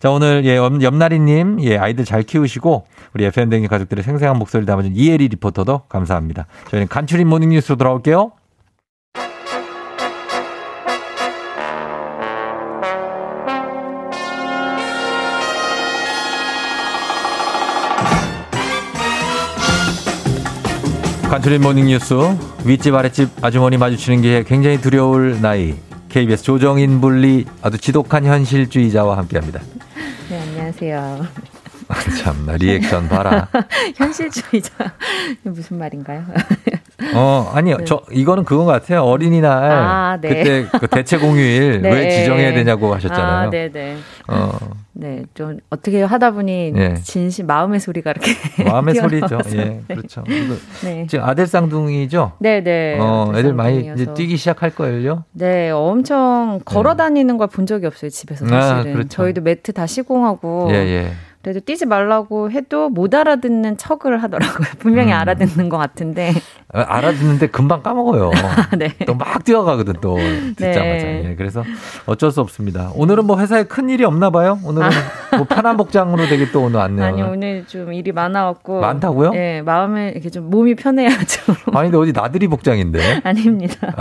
자, 오늘 예, 옆나리님, 예, 아이들 잘 키우시고 우리 FM댕기 가족들의 생생한 목소리 담아준 이혜리 리포터도 감사합니다. 저희는 간추린 모닝뉴스로 돌아올게요. 간추린 morning뉴스 윗집 아랫집 아주머니 마주치는 게 굉장히 두려울 나이 KBS 조정인 분리 아주 지독한 현실주의자와 함께합니다. 네 안녕하세요. 참나 리액션 봐라. *laughs* 현실주의자 무슨 말인가요? *laughs* 어 아니요 네. 저 이거는 그건 것 같아요 어린이날 아, 네. 그때 그 대체 공휴일 *laughs* 네. 왜 지정해야 되냐고 하셨잖아요. 아, 네 네. 어. 네, 좀 어떻게 하다 보니 네. 진심 마음의 소리가 이렇게 *laughs* 마음의 소리죠. 예, 그렇죠. 네. 지금 아들 쌍둥이죠. 네, 네. 어, 애들 많이 이제 뛰기 시작할 거예요. 네, 엄청 걸어 다니는 걸 본 적이 없어요 집에서 아, 사실은. 아, 그렇죠. 저희도 매트 다 시공하고. 예, 예. 그래도 뛰지 말라고 해도 못 알아듣는 척을 하더라고요. *laughs* 분명히 음. 알아듣는 것 같은데. 아, 알아듣는데 금방 까먹어요. *laughs* 네. 또막 뛰어가거든 또 듣자마자. 네. 예, 그래서 어쩔 수 없습니다. 오늘은 뭐 회사에 큰 일이 없나 봐요. 오늘은 아. 뭐 편한 복장으로 되게 또 오늘 안내요. 아니 오늘 좀 일이 많아갖고. 많다고요? 네, 마음에 이렇게 좀 몸이 편해야죠. *laughs* 아니 근데 어디 나들이 복장인데? 아닙니다.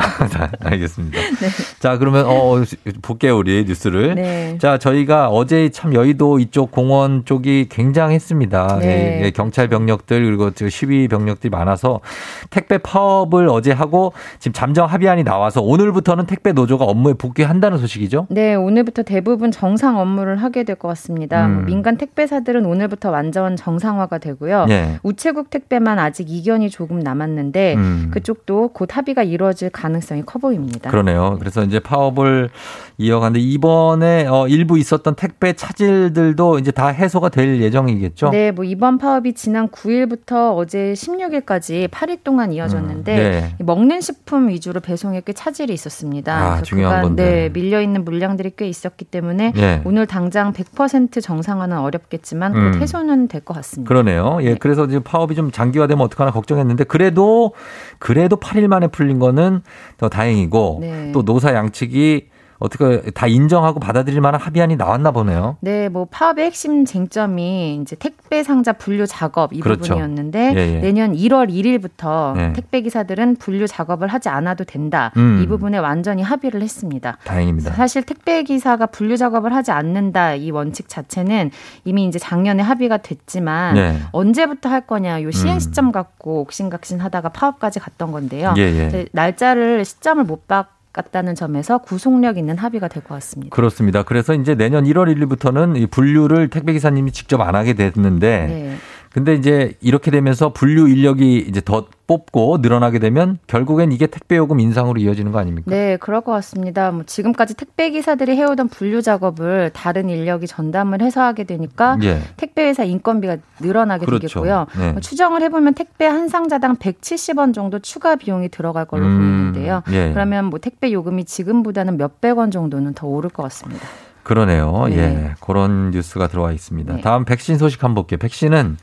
알겠습니다. 네. 자 그러면 어 볼게요 우리 뉴스를. 네. 자 저희가 어제 참 여의도 이쪽 공원 쪽이 굉장했습니다. 네. 예, 경찰 병력들 그리고 시위 병력들이 많아서 택배 파업을 어제 하고 지금 잠정 합의안이 나와서 오늘부터는 택배 노조가 업무에 복귀한다는 소식이죠? 네, 오늘부터 대부분 정상 업무를 하게 될 것 같습니다. 음. 민간 택배사들은 오늘부터 완전 정상화가 되고요. 네. 우체국 택배만 아직 이견이 조금 남았는데 음. 그쪽도 곧 합의가 이루어질 가능성이 커 보입니다. 그러네요. 그래서 이제 파업을 이어가는데 이번에 어 일부 있었던 택배 차질들도 이제 다 해소 취소가 될 예정이겠죠? 네, 뭐 이번 파업이 지난 9일부터 어제 16일까지 8일 동안 이어졌는데 음, 네. 먹는 식품 위주로 배송에 꽤 차질이 있었습니다. 아, 중요한 건데. 네, 밀려 있는 물량들이 꽤 있었기 때문에 네. 오늘 당장 100% 정상화는 어렵겠지만 음. 해소는 될 것 같습니다. 그러네요. 예, 네. 그래서 지금 파업이 좀 장기화되면 어떡하나 걱정했는데 그래도 그래도 8일 만에 풀린 거는 더 다행이고 네. 또 노사 양측이 어떻게 다 인정하고 받아들일 만한 합의안이 나왔나 보네요. 네, 뭐 파업의 핵심 쟁점이 이제 택배 상자 분류 작업 이 그렇죠. 부분이었는데 예, 예. 내년 1월 1일부터 예. 택배 기사들은 분류 작업을 하지 않아도 된다. 음. 이 부분에 완전히 합의를 했습니다. 다행입니다. 사실 택배 기사가 분류 작업을 하지 않는다 이 원칙 자체는 이미 이제 작년에 합의가 됐지만 네. 언제부터 할 거냐 요 시행 음. 시점 갖고 옥신각신하다가 파업까지 갔던 건데요. 예, 예. 날짜를 시점을 못 박. 같다는 점에서 구속력 있는 합의가 될 것 같습니다. 그렇습니다. 그래서 이제 내년 1월 1일부터는 이 분류를 택배 기사님이 직접 안 하게 됐는데 네. 근데 이제 이렇게 되면서 분류 인력이 이제 더 뽑고 늘어나게 되면 결국엔 이게 택배 요금 인상으로 이어지는 거 아닙니까? 네, 그럴 것 같습니다. 뭐 지금까지 택배 기사들이 해오던 분류 작업을 다른 인력이 전담을 해서 하게 되니까 예. 택배 회사 인건비가 늘어나게 그렇죠. 되겠고요. 네. 뭐 추정을 해보면 택배 한 상자당 170원 정도 추가 비용이 들어갈 걸로 음, 보이는데요. 예. 그러면 뭐 택배 요금이 지금보다는 몇백 원 정도는 더 오를 것 같습니다. 그러네요. 네. 예. 그런 뉴스가 들어와 있습니다. 네. 다음 백신 소식 한번 볼게요. 백신은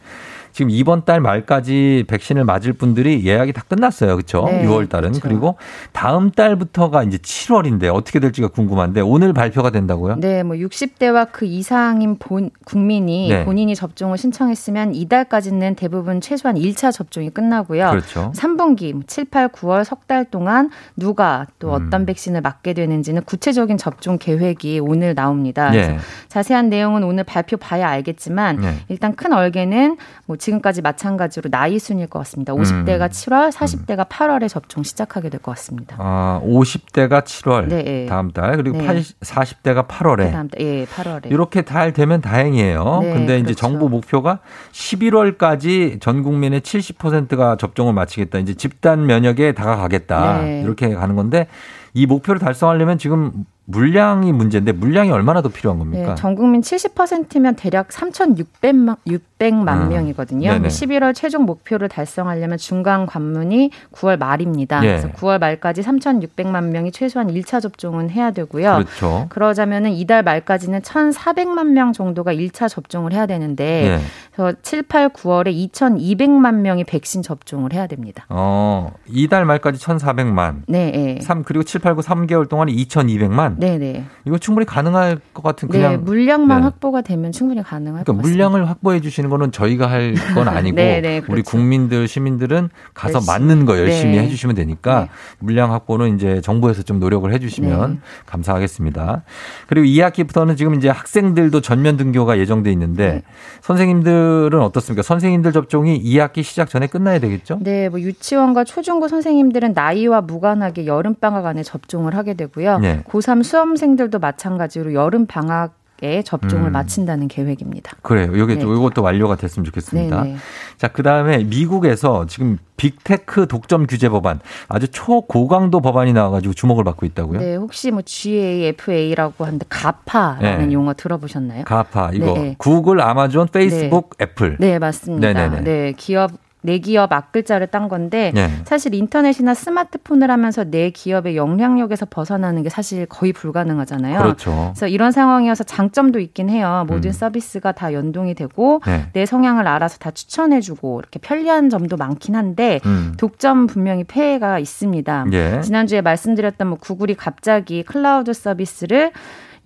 지금 이번 달 말까지 백신을 맞을 분들이 예약이 다 끝났어요. 그렇죠? 네, 6월 달은. 그렇죠. 그리고 다음 달부터가 이제 7월인데 어떻게 될지가 궁금한데 오늘 발표가 된다고요? 네, 뭐 60대와 그 이상인 본, 국민이 네. 본인이 접종을 신청했으면 이달까지는 대부분 최소한 1차 접종이 끝나고요. 그렇죠. 3분기 7, 8, 9월 석 달 동안 누가 또 음. 어떤 백신을 맞게 되는지는 구체적인 접종 계획이 오늘 나옵니다. 네. 자세한 내용은 오늘 발표 봐야 알겠지만 네. 일단 큰 얼개는 뭐 지금까지 마찬가지로 나이 순일 것 같습니다. 50대가 음. 7월, 40대가 8월에 접종 시작하게 될 것 같습니다. 아, 50대가 7월 네, 예. 다음 달 그리고 네. 80, 40대가 8월에. 다음 달, 예, 8월에. 이렇게 잘 되면 다행이에요. 네, 근데 이제 그렇죠. 정부 목표가 11월까지 전 국민의 70%가 접종을 마치겠다. 이제 집단 면역에 다가가겠다. 네. 이렇게 가는 건데 이 목표를 달성하려면 지금 물량이 문제인데 물량이 얼마나 더 필요한 겁니까? 네, 전 국민 70%면 대략 3,600만 600만 음. 명이거든요. 네네. 11월 최종 목표를 달성하려면 중간 관문이 9월 말입니다. 예. 그래서 9월 말까지 3,600만 명이 최소한 1차 접종은 해야 되고요. 그렇죠. 그러자면은 이달 말까지는 1,400만 명 정도가 1차 접종을 해야 되는데 예. 그래서 7, 8, 9월에 2,200만 명이 백신 접종을 해야 됩니다. 어, 이달 말까지 1,400만. 네, 예. 3 그리고 7, 8, 9, 3개월 동안에 2,200만. 네네. 이거 충분히 가능할 것 같은 그냥 네, 물량만 네. 확보가 되면 충분히 가능할 그러니까 것 같습니다. 물량을 확보해 주시는 거는 저희가 할 건 *laughs* 아니고 네, 네, 그렇죠. 우리 국민들 시민들은 가서 열심히. 맞는 거 열심히 네. 해 주시면 되니까 네. 물량 확보는 이제 정부에서 좀 노력을 해 주시면 네. 감사하겠습니다. 그리고 2학기부터는 지금 이제 학생들도 전면 등교가 예정돼 있는데 선생님들은 어떻습니까? 선생님들 접종이 2학기 시작 전에 끝나야 되겠죠? 네, 뭐 유치원과 초중고 선생님들은 나이와 무관하게 여름 방학 안에 접종을 하게 되고요. 고3 수험생들도 마찬가지로 여름 방학 에 접종을 음. 마친다는 계획입니다. 그래요. 여기 네. 이것도 완료가 됐으면 좋겠습니다. 네네. 자, 그다음에 미국에서 지금 빅테크 독점 규제 법안 아주 초고강도 법안이 나와 가지고 주목을 받고 있다고요? 네, 혹시 뭐 GAFA라고 하는데 가파라는 네. 용어 들어보셨나요? GAFA 이거 네. 구글, 아마존, 페이스북, 네. 애플. 네, 맞습니다. 네네네. 네, 기업 네 기업 앞글자를 딴 건데 네. 사실 인터넷이나 스마트폰을 하면서 네 기업의 영향력에서 벗어나는 게 사실 거의 불가능하잖아요. 그렇죠. 그래서 이런 상황이어서 장점도 있긴 해요. 모든 음. 서비스가 다 연동이 되고 네. 내 성향을 알아서 다 추천해주고 이렇게 편리한 점도 많긴 한데 음. 독점 분명히 폐해가 있습니다. 예. 지난주에 말씀드렸던 뭐 구글이 갑자기 클라우드 서비스를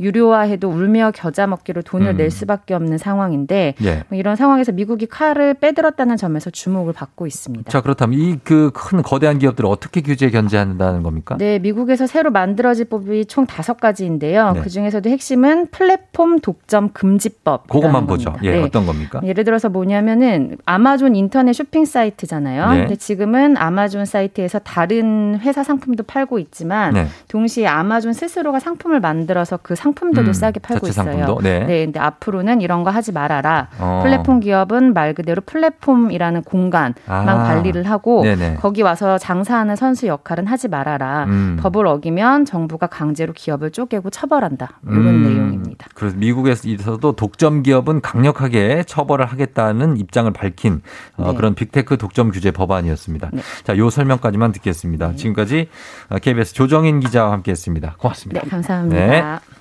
유료화해도 울며 겨자 먹기로 돈을 음. 낼 수밖에 없는 상황인데 예. 뭐 이런 상황에서 미국이 칼을 빼들었다는 점에서 주목을 받고 있습니다. 자 그렇다면 이 그 큰 거대한 기업들을 어떻게 규제 견제한다는 겁니까? 네, 미국에서 새로 만들어질 법이 총 다섯 가지인데요. 네. 그 중에서도 핵심은 플랫폼 독점 금지법. 그것만 보죠. 예, 네. 어떤 겁니까? 예를 들어서 뭐냐면은 아마존 인터넷 쇼핑 사이트잖아요. 네. 근데 지금은 아마존 사이트에서 다른 회사 상품도 팔고 있지만 네. 동시에 아마존 스스로가 상품을 만들어서 그 상품 상품들도 음, 싸게 팔고 있어요. 네. 네, 근데 앞으로는 이런 거 하지 말아라. 어. 플랫폼 기업은 말 그대로 플랫폼이라는 공간만 아. 관리를 하고 네네. 거기 와서 장사하는 선수 역할은 하지 말아라. 음. 법을 어기면 정부가 강제로 기업을 쪼개고 처벌한다. 이런 음. 내용입니다. 그래서 미국에서도 독점 기업은 강력하게 처벌을 하겠다는 입장을 밝힌 어, 네. 그런 빅테크 독점 규제 법안이었습니다. 네. 자, 요 설명까지만 듣겠습니다. 네. 지금까지 KBS 조정인 기자와 함께했습니다. 고맙습니다. 네, 감사합니다. 네.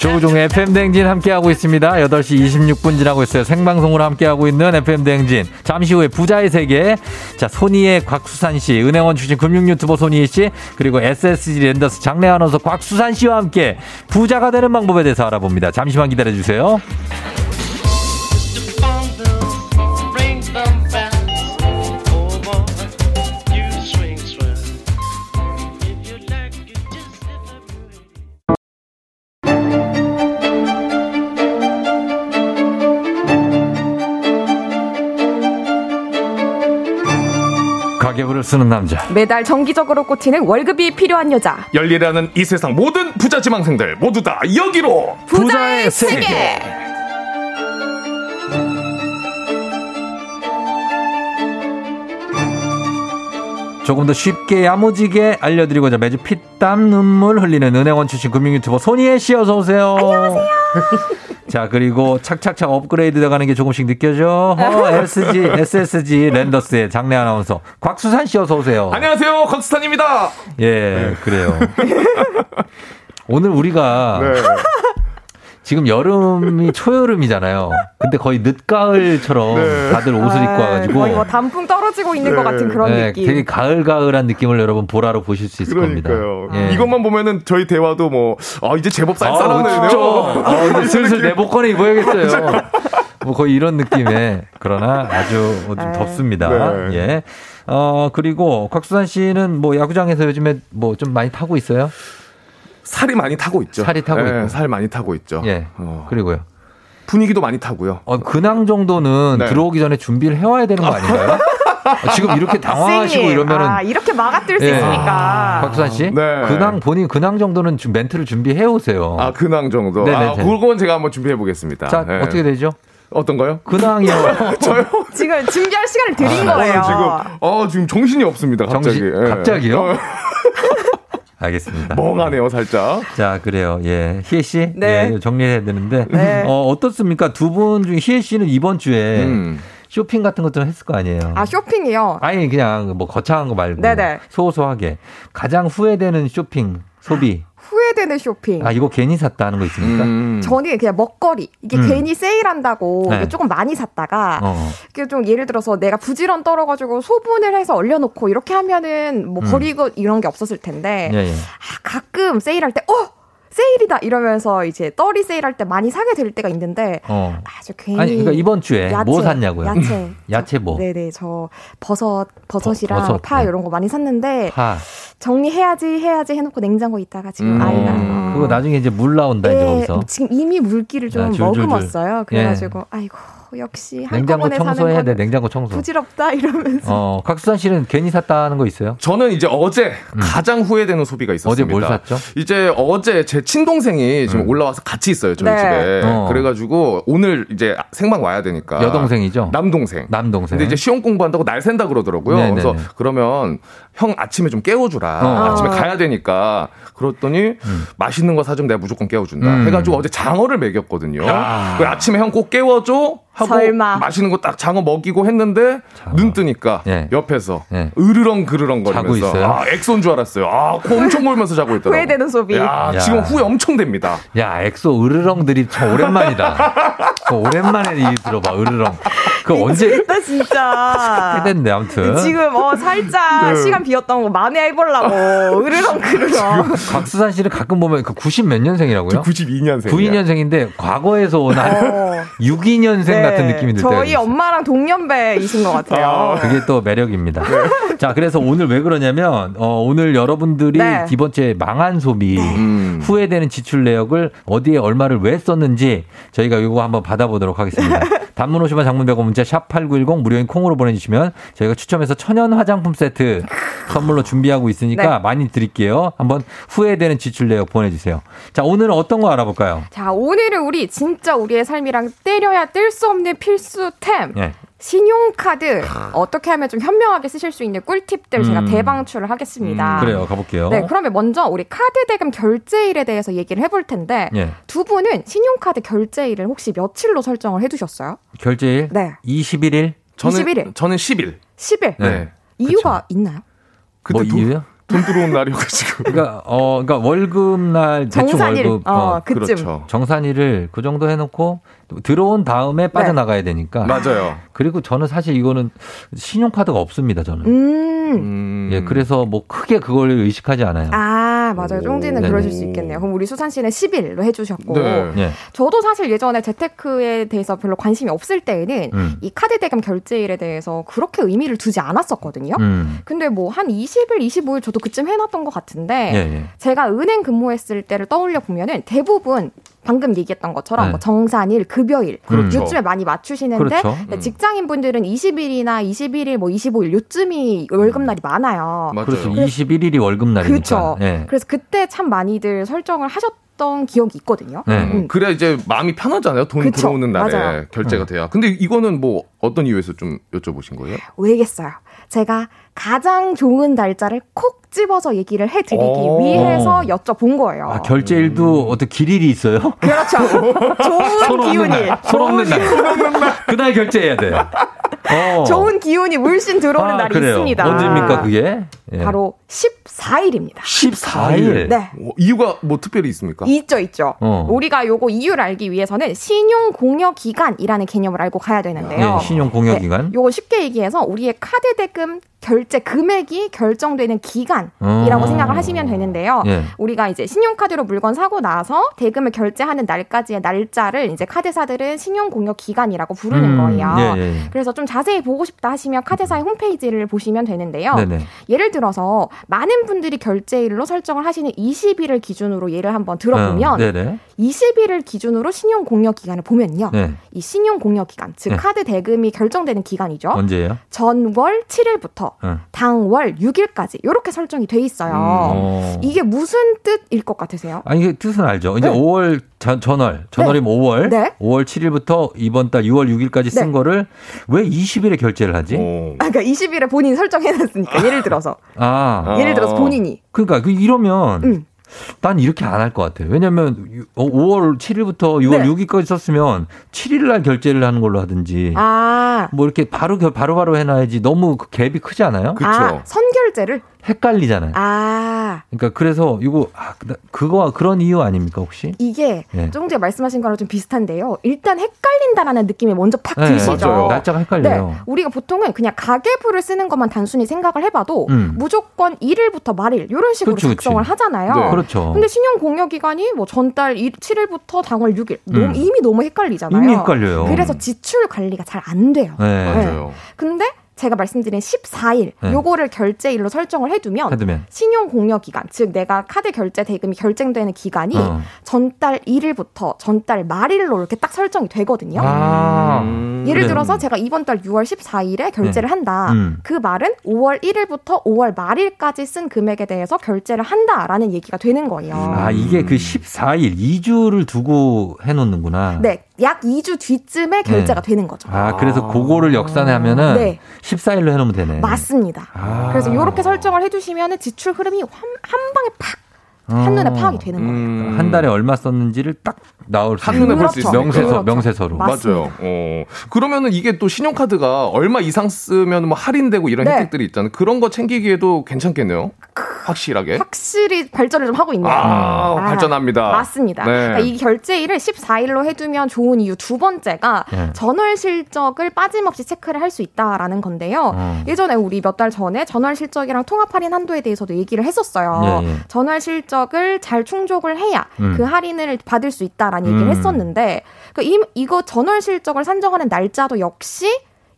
조우종의 FM대행진 함께하고 있습니다. 8시 26분 지나고 있어요. 생방송으로 함께하고 있는 FM대행진. 잠시 후에 부자의 세계. 자, 손희의 곽수산 씨, 은행원 출신 금융 유튜버 손희애 씨, 그리고 SSG 랜더스 장래 아나운서 곽수산 씨와 함께 부자가 되는 방법에 대해서 알아봅니다. 잠시만 기다려주세요. 쓰는 남자. 매달 정기적으로 꽂히는 월급이 필요한 여자. 열일하는 이 세상 모든 부자 지망생들 모두 다 여기로 부자의, 부자의 세계. 세계. 조금 더 쉽게 야무지게 알려드리고자 매주 피땀 눈물 흘리는 은행원 출신 금융 유튜버 손희애 씨 어서 오세요. 안녕하세요. *laughs* 자, 그리고 착착착 업그레이드 돼가는 게 조금씩 느껴져. 어, SG, SSG 랜더스의 장례 아나운서. 곽수산 씨 어서 오세요. 안녕하세요. 곽수산입니다. 예, 네. 그래요. 오늘 우리가 네. 지금 여름이 *laughs* 초여름이잖아요. 근데 거의 늦가을처럼 네. 다들 옷을 입고 와가지고 거의 뭐 단풍 떨어지고 있는 네. 것 같은 그런 네, 느낌. 되게 가을가을한 느낌을 여러분 보라로 보실 수 있을 그러니까요. 겁니다. 예. 이것만 보면은 저희 대화도 뭐 아, 이제 제법 쌀쌀하네요. 아, *laughs* 아, 슬슬 내 복권에 입어야겠어요. *laughs* 뭐 거의 이런 느낌에 그러나 아주 좀 아, 덥습니다. 네. 예. 어 그리고 곽수산 씨는 뭐 야구장에서 요즘에 뭐 좀 많이 타고 있어요? 살이 많이 타고 있죠. 살이 타고 네, 있고. 살 많이 타고 있죠. 예. 어. 그리고요. 분위기도 많이 타고요. 어, 근황 정도는 네. 들어오기 전에 준비를 해와야 되는 거 아닌가요? 아, *laughs* 지금 이렇게 당황하시고 이러면은 아, 이렇게 막아뜰 수 예. 있으니까. 박수산 씨, 네. 근황 본인 근황 정도는 좀 멘트를 준비해 오세요. 아 근황 정도. 네네. 아 그건 제가 한번 준비해 보겠습니다. 자 네. 어떻게 되죠? 어떤 거요? 근황이요. *laughs* 저요? 지금 준비할 시간을 드린 아, 거예요. 지금 어 지금 정신이 없습니다. 갑자기. 정신, 예. 갑자기요? 어. 알겠습니다. 멍하네요, 살짝. 자, 그래요. 예. 희애 씨. 네. 예, 정리해야 되는데. 네. 어, 어떻습니까? 두 분 중에 희애 씨는 이번 주에 음. 쇼핑 같은 것도 했을 거 아니에요. 아, 쇼핑이요? 아니, 그냥 뭐 거창한 거 말고. 네네. 소소하게. 가장 후회되는 쇼핑, 소비. 후회되는 쇼핑. 아, 이거 괜히 샀다 하는 거 있습니까? 음. 저는 그냥 먹거리. 이게 음. 괜히 세일한다고 네. 조금 많이 샀다가, 어. 좀 예를 들어서 내가 부지런 떨어가지고 소분을 해서 얼려놓고 이렇게 하면은 뭐 음. 버리고 이런 게 없었을 텐데, 예, 예. 아, 가끔 세일할 때, 어! 세일이다 이러면서 이제 떨이 세일할 때 많이 사게 될 때가 있는데 어. 아주 괜히 아니 그러니까 이번 주에 야채, 뭐 샀냐고요? 야채 *laughs* 야채 뭐? 네네 저 버섯 버섯이랑 버, 파 네. 이런 거 많이 샀는데 파. 정리해야지 해야지 해놓고 냉장고 있다가 지금 음. 아이가 어. 그거 나중에 이제 물 나온다 네, 이제 거기서 지금 이미 물기를 좀 아, 머금었어요. 그래가지고 예. 아이고 역시 냉장고 청소해야 돼. 냉장고 청소. 부질없다 이러면서. 어, 각수산 씨는 괜히 샀다는 거 있어요? 저는 이제 어제 음. 가장 후회되는 소비가 있었습니다. 어제 뭘 샀죠? 이제 어제 제 친동생이 지금 음. 올라와서 같이 있어요 저희 네. 집에. 어. 그래가지고 오늘 이제 생방 와야 되니까. 여동생이죠? 남동생. 남동생. 근데 이제 시험 공부한다고 날 샌다 그러더라고요. 네네네. 그래서 그러면 형 아침에 좀 깨워주라. 어. 아침에 가야 되니까. 그랬더니 음. 맛있는 거 사주면 내가 무조건 깨워준다. 음. 해가지고 어제 장어를 먹였거든요. 그 아침에 형 꼭 깨워줘. 하고 설마. 맛있는 거 딱 장어 먹이고 했는데 장어. 눈 뜨니까 예. 옆에서 예. 으르렁 그르렁 거리면서 아 엑소인 줄 알았어요. 아 코 엄청 골면서 자고 있더라고요. 후회되는 소비. 야, 야, 지금 후회 엄청 됩니다. 야 엑소 으르렁 드립 참 오랜만이다. 그 오랜만에 이 들어봐 으르렁. 그 언제? 나 진짜. 됐네 아무튼. 지금 어 살짝 네. 시간 비었던 거 만회해보려고 으르렁 그르렁. 곽수산 씨를 가끔 보면 그 90몇 년생이라고요? 92년생. 92년생인데 과거에서 온 어. 62년생 네. 같은 느낌이 들 저희 엄마랑 동년배이신 것 같아요. 아, 그게 또 매력입니다. 네. *laughs* 자, 그래서 오늘 왜 그러냐면 어, 오늘 여러분들이 네. 이번 주에 망한 소비, 음. 후회되는 지출 내역을 어디에 얼마를 왜 썼는지 저희가 이거 한번 받아보도록 하겠습니다. *laughs* 단문 50원 장문 100원 문자 샵8910 무료인 콩으로 보내주시면 저희가 추첨해서 천연 화장품 세트 *laughs* 선물로 준비하고 있으니까 네. 많이 드릴게요. 한번 후회되는 지출 내역 보내주세요. 자, 오늘은 어떤 거 알아볼까요? 자, 오늘은 우리 진짜 우리의 삶이랑 때려야 뗄 수 없는 필수템. 네. 신용카드 어떻게 하면 좀 현명하게 쓰실 수 있는 꿀팁들 제가 음. 대방출을 하겠습니다. 음, 그래요, 가볼게요. 네, 그러면 먼저 우리 카드 대금 결제일에 대해서 얘기를 해볼 텐데 예. 두 분은 신용카드 결제일을 혹시 며칠로 설정을 해두셨어요? 결제일? 네. 21일? 저는 21일. 저는 10일. 10일. 네. 이유가 그쵸. 있나요? 뭐 이유요? 돈 들어온 날이어가지고. *laughs* 그러니까 어, 그러니까 월급 날 대충 월급 어, 어 그쯤. 그렇죠. 정산일을 그 정도 해놓고 들어온 다음에 네. 빠져나가야 되니까. 맞아요. 그리고 저는 사실 이거는 신용카드가 없습니다, 저는. 음. 예, 그래서 뭐 크게 그걸 의식하지 않아요. 아, 맞아요. 쫑디는 그러실 수 있겠네요. 그럼 우리 수산 씨는 10일로 해주셨고. 네. 네. 저도 사실 예전에 재테크에 대해서 별로 관심이 없을 때에는 음. 이 카드 대금 결제일에 대해서 그렇게 의미를 두지 않았었거든요. 음. 근데 뭐 한 20일, 25일 저도 그쯤 해놨던 것 같은데 예, 예. 제가 은행 근무했을 때를 떠올려 보면은 대부분 방금 얘기했던 것처럼 네. 뭐 정산일, 급여일 그렇죠. 요즘에 많이 맞추시는데 그렇죠. 음. 직장인 분들은 20일이나 21일, 뭐 25일 요쯤이 월급날이 많아요. 맞아요. 그렇죠. 21일이 월급날이니까. 그렇죠. 네. 그래서 그때 참 많이들 설정을 하셨. 던 기억이 있거든요. 네. 음. 그래야 이제 마음이 편하잖아요. 돈 그쵸? 들어오는 날에 맞아요. 결제가 음. 돼야. 근데 이거는 뭐 어떤 이유에서 좀 여쭤보신 거예요? 왜겠어요? 제가 가장 좋은 날짜를 콕 집어서 얘기를 해드리기 오. 위해서 여쭤본 거예요. 아, 결제일도 음. 어떤 길일이 있어요? *laughs* 그렇죠. 좋은 기운이. 손 없는 날. 그날 결제해야 돼요. 어. 좋은 기운이 물씬 들어오는 아, 날이 그래요. 있습니다. 언제입니까, 그게? 예. 바로 14일입니다. 14일? 네. 어, 이유가 뭐 특별히 있습니까? 있죠, 있죠. 어. 우리가 요거 이유를 알기 위해서는 신용 공여 기간이라는 개념을 알고 가야 되는데요. 네, 신용 공여 네. 기간. 요거 쉽게 얘기해서 우리의 카드 대금 결제 금액이 결정되는 기간 이라고 어. 생각을 하시면 되는데요. 예. 우리가 이제 신용카드로 물건 사고 나서 대금을 결제하는 날까지의 날짜를 이제 카드사들은 신용 공여 기간이라고 부르는 음. 거예요. 예, 예. 그래서 좀 자세히 보고 싶다 하시면 카드사의 홈페이지를 보시면 되는데요. 네네. 예를 들어서 많은 분들이 결제일로 설정을 하시는 20일을 기준으로 예를 한번 들어보면 어, 20일을 기준으로 신용 공여 기간을 보면요. 네. 이 신용 공여 기간, 즉 네. 카드 대금이 결정되는 기간이죠. 언제예요? 전월 7일부터 어. 당월 6일까지 이렇게 설정이 돼 있어요. 음. 이게 무슨 뜻일 것 같으세요? 아니 이게 뜻은 알죠. 이제 네. 5월 전, 전월, 전월이면 네. 5월, 네. 5월 7일부터 이번 달 6월 6일까지 쓴 네. 거를 왜 20일에 결제를 하지? 오. 아, 그러니까 20일에 본인 설정해놨으니까 예를 들어서. 아. 예를 들어서 본인이. 그러니까 그 이러면 음. 난 이렇게 안 할 것 같아요. 왜냐면 5월 어, 7일부터 6월 네. 6일까지 썼으면 7일 날 결제를 하는 걸로 하든지. 아. 뭐 이렇게 바로 바로 바로 해놔야지 너무 그 갭이 크지 않아요? 그렇죠. 아, 선결제를 헷갈리잖아요. 아. 그러니까 그래서 이거 아, 그거 그런 이유 아닙니까 혹시? 이게 네. 조금 전에 말씀하신 거랑 좀 비슷한데요. 일단 헷갈린다라는 느낌이 먼저 팍 네, 드시죠. 맞아요. 날짜가 헷갈려요. 네. 우리가 보통은 그냥 가계부를 쓰는 것만 단순히 생각을 해봐도 음. 무조건 1일부터 말일 이런 식으로 그치, 작성을 그치. 하잖아요. 네. 그렇죠. 근데 신용 공여 기간이 뭐 전달 7일부터 당월 6일 음. 너무, 이미 너무 헷갈리잖아요. 이미 헷갈려요. 그래서 지출 관리가 잘 안 돼요. 네. 맞아요. 근데 제가 말씀드린 14일 네. 요거를 결제일로 설정을 해두면, 해두면, 신용 공여 기간 즉 내가 카드 결제 대금이 결정되는 기간이 어. 전달 1일부터 전달 말일로 이렇게 딱 설정이 되거든요. 아. 음. 예를 네. 들어서 제가 이번 달 6월 14일에 결제를 네. 한다. 음. 그 말은 5월 1일부터 5월 말일까지 쓴 금액에 대해서 결제를 한다라는 얘기가 되는 거예요. 아 이게 그 14일 2주를 두고 해놓는구나. 네. 약 2주 뒤쯤에 결제가 네. 되는 거죠. 아, 그래서 그거를 역산하면은 네. 14일로 해놓으면 되네. 맞습니다. 아. 그래서 이렇게 설정을 해주시면 지출 흐름이 한, 한 방에 팍 한눈에 파악이 되는 거예요. 음. 한 달에 얼마 썼는지를 딱 나올 수 한눈에 볼수 그렇죠. 있어요. 명세서 그렇죠. 명세서로. 맞습니다. 맞아요. 어. 그러면은 이게 또 신용카드가 얼마 이상 쓰면 뭐 할인되고 이런 네. 혜택들이 있잖아요. 그런 거 챙기기에도 괜찮겠네요. 확실하게. 확실히 발전을 좀 하고 있네요. 아, 아 발전합니다. 맞습니다. 네. 그러니까 이 결제일을 14일로 해두면 좋은 이유 두 번째가 네. 전월 실적을 빠짐없이 체크를 할 수 있다라는 건데요. 음. 예전에 우리 몇 달 전에 전월 실적이랑 통합 할인 한도에 대해서도 얘기를 했었어요. 예, 예. 전월 실적 을 잘 충족을 해야 음. 그 할인을 받을 수 있다라는 음. 얘기를 했었는데 그러니까 이, 이거 전월 실적을 산정하는 날짜도 역시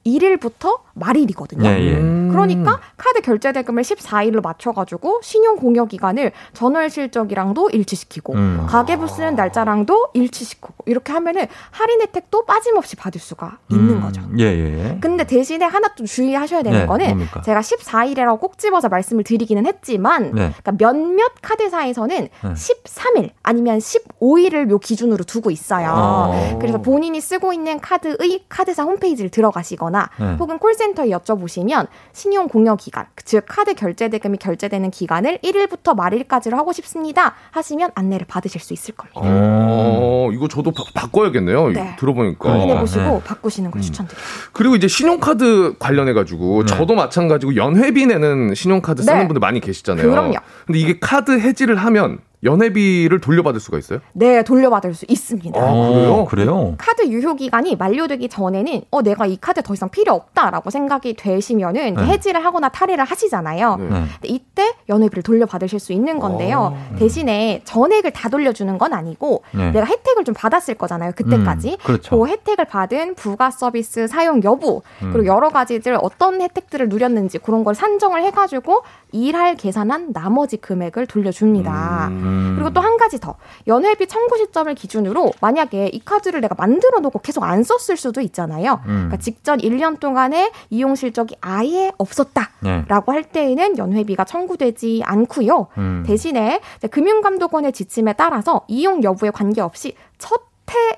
1일부터 말일이거든요. 예, 예. 그러니까 카드 결제 대금을 14일로 맞춰가지고 신용 공여 기간을 전월 실적이랑도 일치시키고 음. 가계부 쓰는 날짜랑도 일치시키고 이렇게 하면은 할인 혜택도 빠짐없이 받을 수가 있는 음. 거죠. 예, 예. 근데 대신에 하나 좀 주의하셔야 되는 네, 거는 뭡니까? 제가 14일이라고 꼭 집어서 말씀을 드리기는 했지만 네. 그러니까 몇몇 카드사에서는 네. 13일 아니면 15일을 요 기준으로 두고 있어요. 어. 그래서 본인이 쓰고 있는 카드의 카드사 홈페이지를 들어가시거나 네. 혹은 콜 센터에 여쭤보시면 신용 공여 기간, 즉 카드 결제 대금이 결제되는 기간을 1일부터 말일까지로 하고 싶습니다. 하시면 안내를 받으실 수 있을 겁니다. 어, 이거 저도 바, 꿔야겠네요 네. 들어보니까. 확인해 보시고 네. 바꾸시는 걸 음. 추천드립니다. 그리고 이제 신용카드 관련해 가지고 네. 저도 마찬가지고 연회비 내는 신용카드 쓰는 네. 분들 많이 계시잖아요. 그럼요. 근데 이게 카드 해지를 하면 연회비를 돌려받을 수가 있어요? 네, 돌려받을 수 있습니다. 아, 그래요? 그래요? 카드 유효 기간이 만료되기 전에는 어 내가 이 카드 더 이상 필요 없다라고 생각이 되시면은 네. 해지를 하거나 탈회를 하시잖아요. 네. 근데 이때 연회비를 돌려받으실 수 있는 건데요. 아, 대신에 전액을 다 돌려주는 건 아니고 네. 내가 혜택을 좀 받았을 거잖아요. 그때까지. 음, 그렇죠. 그 혜택을 받은 부가 서비스 사용 여부 음. 그리고 여러 가지들 어떤 혜택들을 누렸는지 그런 걸 산정을 해가지고 일할 계산한 나머지 금액을 돌려줍니다. 음. 그리고 또 한 가지 더 연회비 청구 시점을 기준으로 만약에 이 카드를 내가 만들어 놓고 계속 안 썼을 수도 있잖아요. 음. 그러니까 직전 1년 동안에 이용 실적이 아예 없었다라고 네. 할 때에는 연회비가 청구되지 않고요. 음. 대신에 금융감독원의 지침에 따라서 이용 여부에 관계없이 첫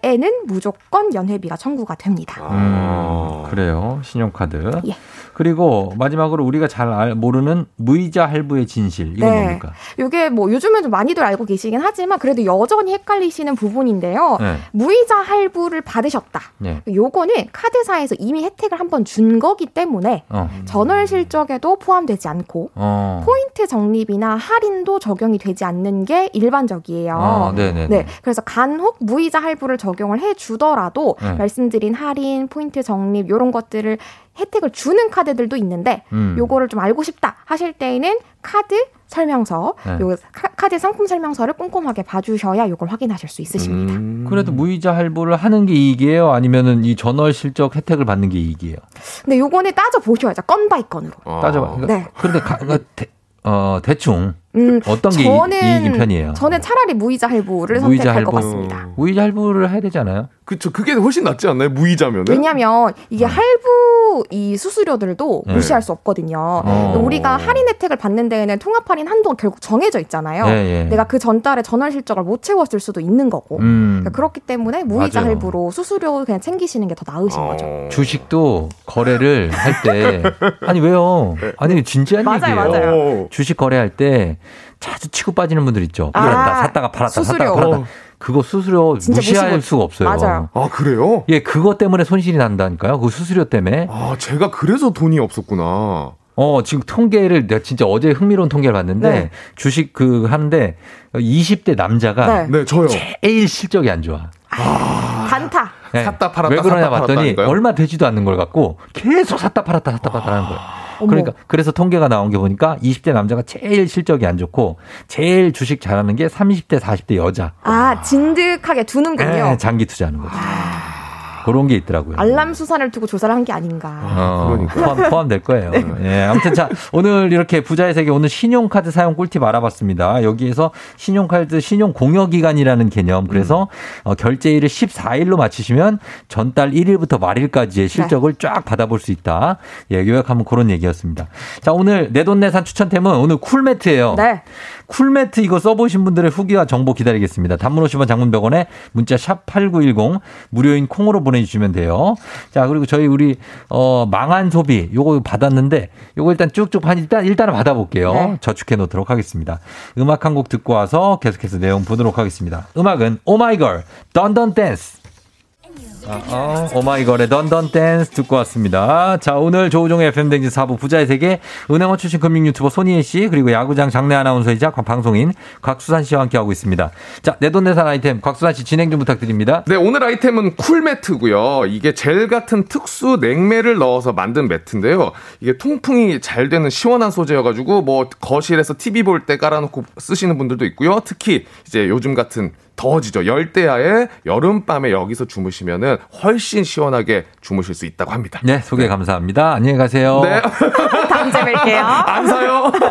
해에는 무조건 연회비가 청구가 됩니다. 아, 그래요. 신용카드. 예. 그리고 마지막으로 우리가 잘 모르는 무이자 할부의 진실 이건 네. 뭡니까? 이게 뭐 요즘은 좀 많이들 알고 계시긴 하지만 그래도 여전히 헷갈리시는 부분인데요. 네. 무이자 할부를 받으셨다. 네. 요거는 카드사에서 이미 혜택을 한번 준 거기 때문에 어. 전월 실적에도 포함되지 않고 어. 포인트 적립이나 할인도 적용이 되지 않는 게 일반적이에요. 어, 네. 그래서 간혹 무이자 할부를 적용을 해 주더라도 네. 말씀드린 할인, 포인트 적립 요런 것들을 혜택을 주는 카드들도 있는데 음. 요거를 좀 알고 싶다 하실 때에는 카드 설명서, 네. 요 카드 상품 설명서를 꼼꼼하게 봐주셔야 요걸 확인하실 수 있으십니다. 음. 그래도 무이자 할부를 하는 게 이익이에요? 아니면은 이 전월 실적 혜택을 받는 게 이익이에요? 근데 요거는 따져 보셔야죠. 건 by 건으로. 아. 따져 봐. 네. 그런데 가, 대, 어, 대충 음, 어떤 게 저는, 이익인 편이에요? 저는 차라리 무이자 할부를 무이자 선택할 할부, 것 같습니다. 무이자 할부를 해야 되지 않아요? 그렇죠. 그게 훨씬 낫지 않나요? 무이자면 왜냐하면 이게 음. 할부 이 수수료들도 네. 무시할 수 없거든요. 어. 우리가 할인 혜택을 받는 데에는 통합 할인 한도가 결국 정해져 있잖아요. 네, 네. 내가 그 전달에 전월 실적을 못 채웠을 수도 있는 거고. 음. 그러니까 그렇기 때문에 무이자 맞아요. 할부로 수수료 그냥 챙기시는 게 더 나으신 어. 거죠. 주식도 거래를 할 때 *laughs* 아니 왜요? 아니 진지한 맞아요, 얘기예요. 맞아요. 주식 거래할 때 자주 치고 빠지는 분들 있죠. 팔았다, 아, 샀다가 팔았다, 수수료. 샀다가 팔았다. 어. 그거 수수료 무시할. 수가 없어요. 맞아요. 아, 그래요? 예, 그것 때문에 손실이 난다니까요. 그 수수료 때문에. 아, 제가 그래서 돈이 없었구나. 어, 지금 통계를 내가 진짜 어제 흥미로운 통계를 봤는데 네. 주식 그 하는데 20대 남자가 네. 네, 저요. 제일 실적이 안 좋아. 아, 단타. 네. 샀다 팔았다. 왜 그러냐 봤더니 얼마 되지도 않는 걸 갖고 계속 샀다 팔았다 샀다 팔았다 하는 거예요. 그러니까 그래서 통계가 나온 게 보니까 20대 남자가 제일 실적이 안 좋고 제일 주식 잘하는 게 30대 40대 여자. 아 진득하게 두는군요. 네, 장기 투자하는 거죠. 아. 그런 게 있더라고요. 알람 수산을 두고 조사를 한 게 아닌가. 어, 그러니까. 포함, 포함될 거예요. 네. 예, 아무튼 자, 오늘 이렇게 부자의 세계 오늘 신용카드 사용 꿀팁 알아봤습니다. 여기에서 신용카드 신용 공여 기간이라는 개념. 그래서 음. 어, 결제일을 14일로 맞추시면 전달 1일부터 말일까지의 실적을 네. 쫙 받아볼 수 있다. 예, 요약하면 그런 얘기였습니다. 자, 오늘 내돈내산 추천템은 오늘 쿨매트예요. 네. 쿨매트 이거 써보신 분들의 후기와 정보 기다리겠습니다. 단문 50원 장문 100원에 문자 샵 8910 무료인 콩으로 보내주시면 돼요. 자, 그리고 저희 우리, 어, 망한 소비 요거 받았는데 요거 일단 쭉쭉 한, 일단, 일단은 받아볼게요. 네. 저축해 놓도록 하겠습니다. 음악 한 곡 듣고 와서 계속해서 내용 보도록 하겠습니다. 음악은 오마이걸, Dun Dun Dance. 아, 어, 오마이걸의 Dun Dun Dance 듣고 왔습니다. 자, 오늘 조우종의 FM대행진 4부 부자의 세계 은행원 출신 금융 유튜버 손희애 씨 그리고 야구장 장내 아나운서이자 방송인 곽수산 씨와 함께하고 있습니다. 자, 내돈내산 아이템 곽수산 씨 진행 좀 부탁드립니다. 네, 오늘 아이템은 쿨매트고요. 이게 젤 같은 특수 냉매를 넣어서 만든 매트인데요. 이게 통풍이 잘 되는 시원한 소재여가지고 뭐 거실에서 TV 볼 때 깔아놓고 쓰시는 분들도 있고요. 특히 이제 요즘 같은 더워지죠. 열대야에 여름밤에 여기서 주무시면은 훨씬 시원하게 주무실 수 있다고 합니다. 네, 소개 네. 감사합니다. 안녕히 가세요. 네. *laughs* 다음 주에 뵐게요. *laughs* 안 사요. *laughs*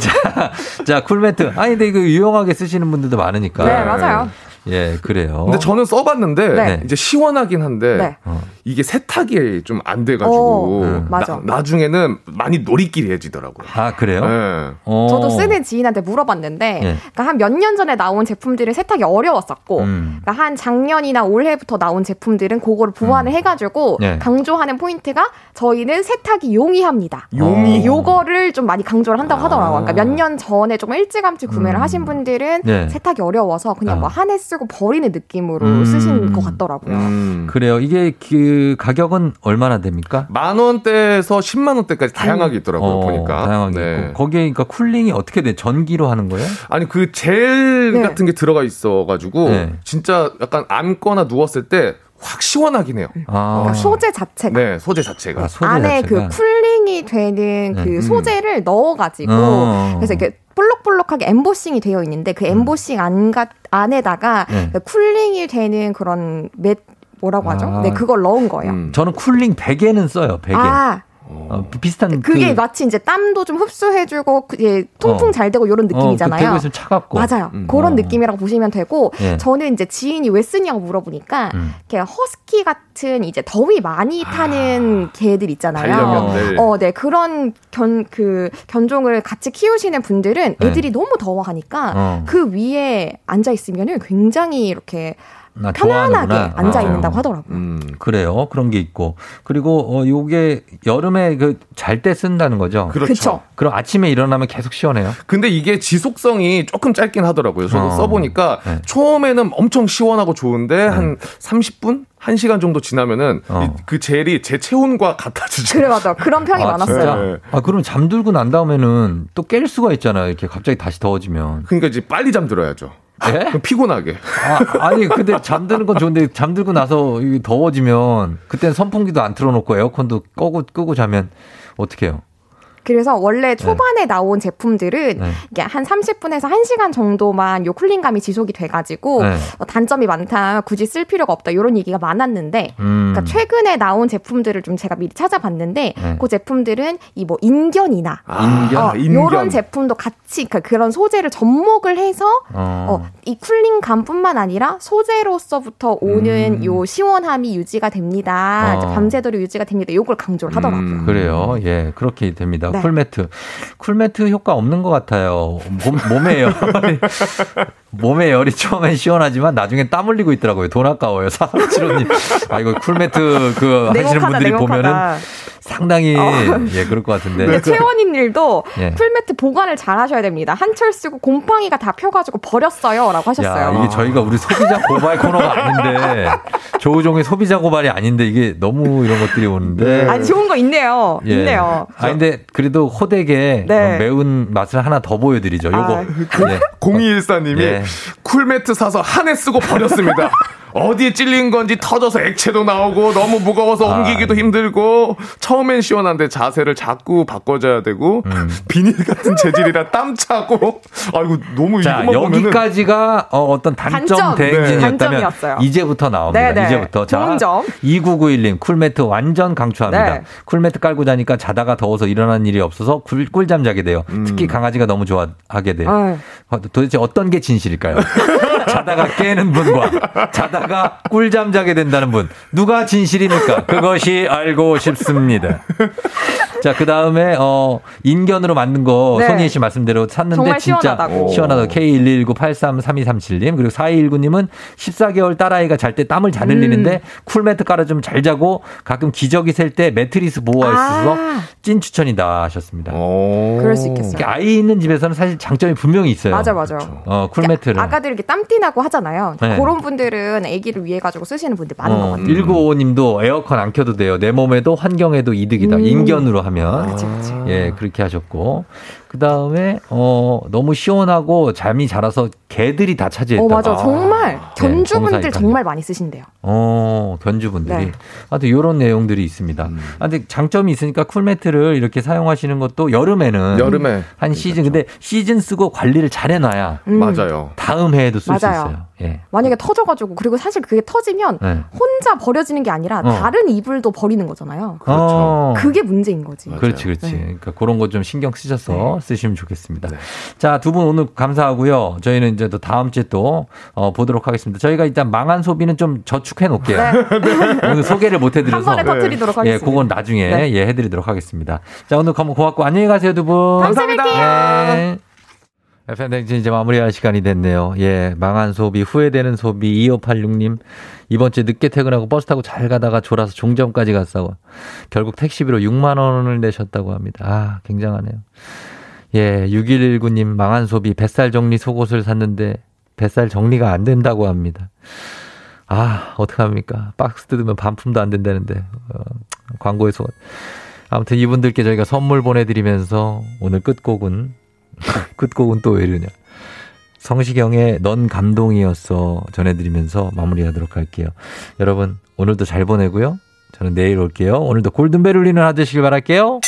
자, 자, 쿨매트. 아니, 근데 이거 유용하게 쓰시는 분들도 많으니까. 네, 맞아요. 예, 그래요. 근데 저는 써봤는데 네. 이제 시원하긴 한데 네. 이게 세탁이 좀 안 돼가지고 오, 맞아. 나, 중에는 많이 누리끼리해지더라고요. 아 그래요? 네. 저도 쓰는 지인한테 물어봤는데 네. 그러니까 한 몇 년 전에 나온 제품들은 세탁이 어려웠었고 음. 그러니까 한 작년이나 올해부터 나온 제품들은 그거를 보완을 음. 해가지고 네. 강조하는 포인트가 저희는 세탁이 용이합니다. 용이 요거를 좀 많이 강조를 한다고 아. 하더라고요. 그러니까 몇 년 전에 조금 일찌감치 구매를 음. 하신 분들은 네. 세탁이 어려워서 그냥 아. 뭐 한해 쓰고 버리는 느낌으로 음. 쓰신 것 같더라고요. 음. 그래요. 이게 그 가격은 얼마나 됩니까? 만 원대에서 10만 원대까지 다양하게 있더라고요. 어, 보니까. 다양하게 네. 있고. 거기에 그러니까 cooling이 어떻게 돼? 전기로 하는 거예요? 아니 그 젤 네. 같은 게 들어가 있어가지고 네. 진짜 약간 앉거나 누웠을 때 확 시원하긴 해요. 아. 그러니까 소재 자체가. 네, 소재 자체가. 아, 소재 안에 자체가. 그 cooling이 되는 그 네. 소재를 넣어가지고 어. 그래서 이렇게 볼록볼록하게 엠보싱이 되어 있는데 그 음. 엠보싱 안 안에다가 네. 그 cooling이 되는 그런 맷 뭐라고 하죠? 아. 네, 그걸 넣은 거예요. 음. 저는 cooling 베개는 써요. 베개. 아. 어, 비슷한 그게 그... 마치 이제 땀도 좀 흡수해주고 예, 통풍 어. 잘 되고 이런 어, 그 느낌이잖아요. 어, 그 차갑고 맞아요. 음. 그런 어. 느낌이라고 보시면 되고 예. 저는 이제 지인이 왜 쓰냐고 물어보니까 음. 허스키 같은 이제 더위 많이 타는 아. 개들 있잖아요. 어, 네 그런 견 그 견종을 같이 키우시는 분들은 네. 애들이 네. 너무 더워하니까 어. 그 위에 앉아 있으면은 굉장히 이렇게 아, 편안하게 앉아 있는다고 아, 하더라고요. 음, 그래요. 그런 게 있고 그리고 어 요게 여름에 그 잘 때 쓴다는 거죠. 그렇죠. 그럼 아침에 일어나면 계속 시원해요. 근데 이게 지속성이 조금 짧긴 하더라고요. 저도 어. 써보니까 네. 처음에는 엄청 시원하고 좋은데 네. 한 30분 1시간 정도 지나면은 어. 그 젤이 제 체온과 *laughs* 같아지죠. 그래 맞아. 그런 편이 아, 많았어요. 네. 아 그럼 잠들고 난 다음에는 또 깰 수가 있잖아요. 이렇게 갑자기 다시 더워지면. 그러니까 이제 빨리 잠들어야죠. 예? 피곤하게. 아, 니 근데 잠드는 건 좋은데 잠들고 나서 더워지면 그땐 선풍기도 안 틀어놓고 에어컨도 끄고 끄고 자면 어떻게 해요? 그래서 원래 네. 초반에 네. 나온 제품들은 네. 이게 한 30분에서 1시간 정도만 요 쿨링감이 지속이 돼가지고 네. 어, 단점이 많다, 굳이 쓸 필요가 없다 이런 얘기가 많았는데, 음. 그러니까 최근에 나온 제품들을 좀 제가 미리 찾아봤는데, 네. 그 제품들은 이 뭐 인견이나 아, 인견, 어, 인견. 이런 제품도 같이 그러니까 그런 소재를 접목을 해서 어. 어, 이 쿨링감뿐만 아니라 소재로서부터 오는 음. 요 시원함이 유지가 됩니다. 어. 밤새도록 유지가 됩니다. 요걸 강조를 하더라고요. 음. 그래요, 예, 그렇게 됩니다. 네. 쿨매트. 쿨매트 효과 없는 것 같아요. 몸, 몸에 열. 몸에 열이 처음엔 시원하지만 나중엔 땀 흘리고 있더라고요. 돈 아까워요. 사삼칠호님. 아, 이거 쿨매트 그 하시는 분들이 냉혹하다. 보면은 상당히 어. 예 그럴 것 같은데. 네, 최원희님도 예. 풀매트 보관을 잘 하셔야 됩니다. 한철 쓰고 곰팡이가 다 펴가지고 버렸어요라고 하셨어요. 야, 이게 저희가 우리 소비자 고발 코너가 아닌데 조우종의 소비자 고발이 아닌데 이게 너무 이런 것들이 오는데. 네. 아니 좋은 거 있네요. 예. 있네요. 아 근데 그 래도 호되게 네. 매운 맛을 하나 더 보여드리죠. 요거. 아. 예. 0214님이 예. 쿨매트 사서 한 해 쓰고 버렸습니다. *laughs* 어디에 찔린 건지 터져서 액체도 나오고 너무 무거워서 아. 옮기기도 힘들고 처음엔 시원한데 자세를 자꾸 바꿔줘야 되고 음. *laughs* 비닐 같은 재질이라 땀 차고 아이고 너무 자, 여기까지가 어, 떤 단점, 대행진이었다면 네. 이제부터 나옵니다. 네네. 네. 이제부터 자 2991님 쿨매트 완전 강추합니다. 네. 쿨매트 깔고 자니까 자다가 더워서 일어나는 일이 없어서 꿀, 꿀잠 자게 돼요. 음. 특히 강아지가 너무 좋아하게 돼요. 아유. 도대체 어떤 게 진실일까요? *laughs* 자다가 깨는 분과 자다가 꿀잠 자게 된다는 분 누가 진실입니까? 그것이 알고 싶습니다. 자, 그 다음에, 어, 인견으로 만든 거, 네. 손희애 씨 말씀대로 샀는데 진짜 시원하다고. 시원하다. K119833237님, 그리고 4219님은 14개월 딸아이가 잘 때 땀을 잘 흘리는데 음. 쿨매트 깔아주면 잘 자고 가끔 기저귀 셀 때 매트리스 보호할 수 있어서 아. 찐 추천이다 하셨습니다. 그럴 수 있겠어요. 아이 있는 집에서는 사실 장점이 분명히 있어요. 맞아, 맞아. 어, 쿨매트를. 그러니까 아가들 이렇게 땀띠 나고 하잖아요. 네. 그런 분들은 아기를 위해 가지고 쓰시는 분들 많은 어, 것 같아요. 1955님도 에어컨 안 켜도 돼요. 내 몸에도 환경에도 이득이다. 음. 인견으로 하면. 그치, 그치. 예, 그렇게 하셨고. 그 다음에, 어, 너무 시원하고 잠이 자라서 개들이 다 차지했다. 어, 맞아. 정말 네, 견주분들 네, 정말 많이 쓰신대요. 어, 견주분들이. 네. 하여튼 이런 내용들이 있습니다. 음. 아, 근데 장점이 있으니까 쿨매트를 이렇게 사용하시는 것도 여름에는 여름에 한 시즌 근데 시즌 쓰고 관리를 잘 해놔야 음. 맞아요. 다음 해에도 쓸 수 있어요. 예. 만약에 터져가지고 그리고 사실 그게 터지면 네. 혼자 버려지는 게 아니라 어. 다른 이불도 버리는 거잖아요. 그렇죠. 어. 그게 문제인 거지. 맞아요. 그렇지, 그렇지. 네. 그러니까 그런 거 좀 신경 쓰셔서 네. 쓰시면 좋겠습니다. 네. 자, 두 분 오늘 감사하고요. 저희는 또 다음 주에 또 어, 보도록 하겠습니다. 저희가 일단 망한 소비는 좀 저축해 놓을게요. 네. *laughs* 오늘 소개를 못 해드려서 한 번에 터뜨리도록 예, 하겠습니다. 예, 그건 나중에 네. 예, 해드리도록 하겠습니다. 자, 오늘 너무 고맙고 안녕히 가세요, 두 분. 감사합니다. 네. FM댕진 이제 마무리할 시간이 됐네요. 예, 망한 소비, 후회되는 소비, 2586님. 이번 주에 늦게 퇴근하고 버스 타고 잘 가다가 졸아서 종점까지 갔다고. 결국 택시비로 6만원을 내셨다고 합니다. 아, 굉장하네요. 예, 6119님, 망한 소비, 뱃살 정리 속옷을 샀는데, 뱃살 정리가 안 된다고 합니다. 아, 어떡합니까? 박스 뜯으면 반품도 안 된다는데, 어, 광고에서. 아무튼 이분들께 저희가 선물 보내드리면서 오늘 끝곡은 *laughs* 끝곡은 또 왜 이러냐. 성시경의 넌 감동이었어 전해드리면서 마무리하도록 할게요. 여러분 오늘도 잘 보내고요. 저는 내일 올게요. 오늘도 골든벨 울리는 하루 되시길 바랄게요.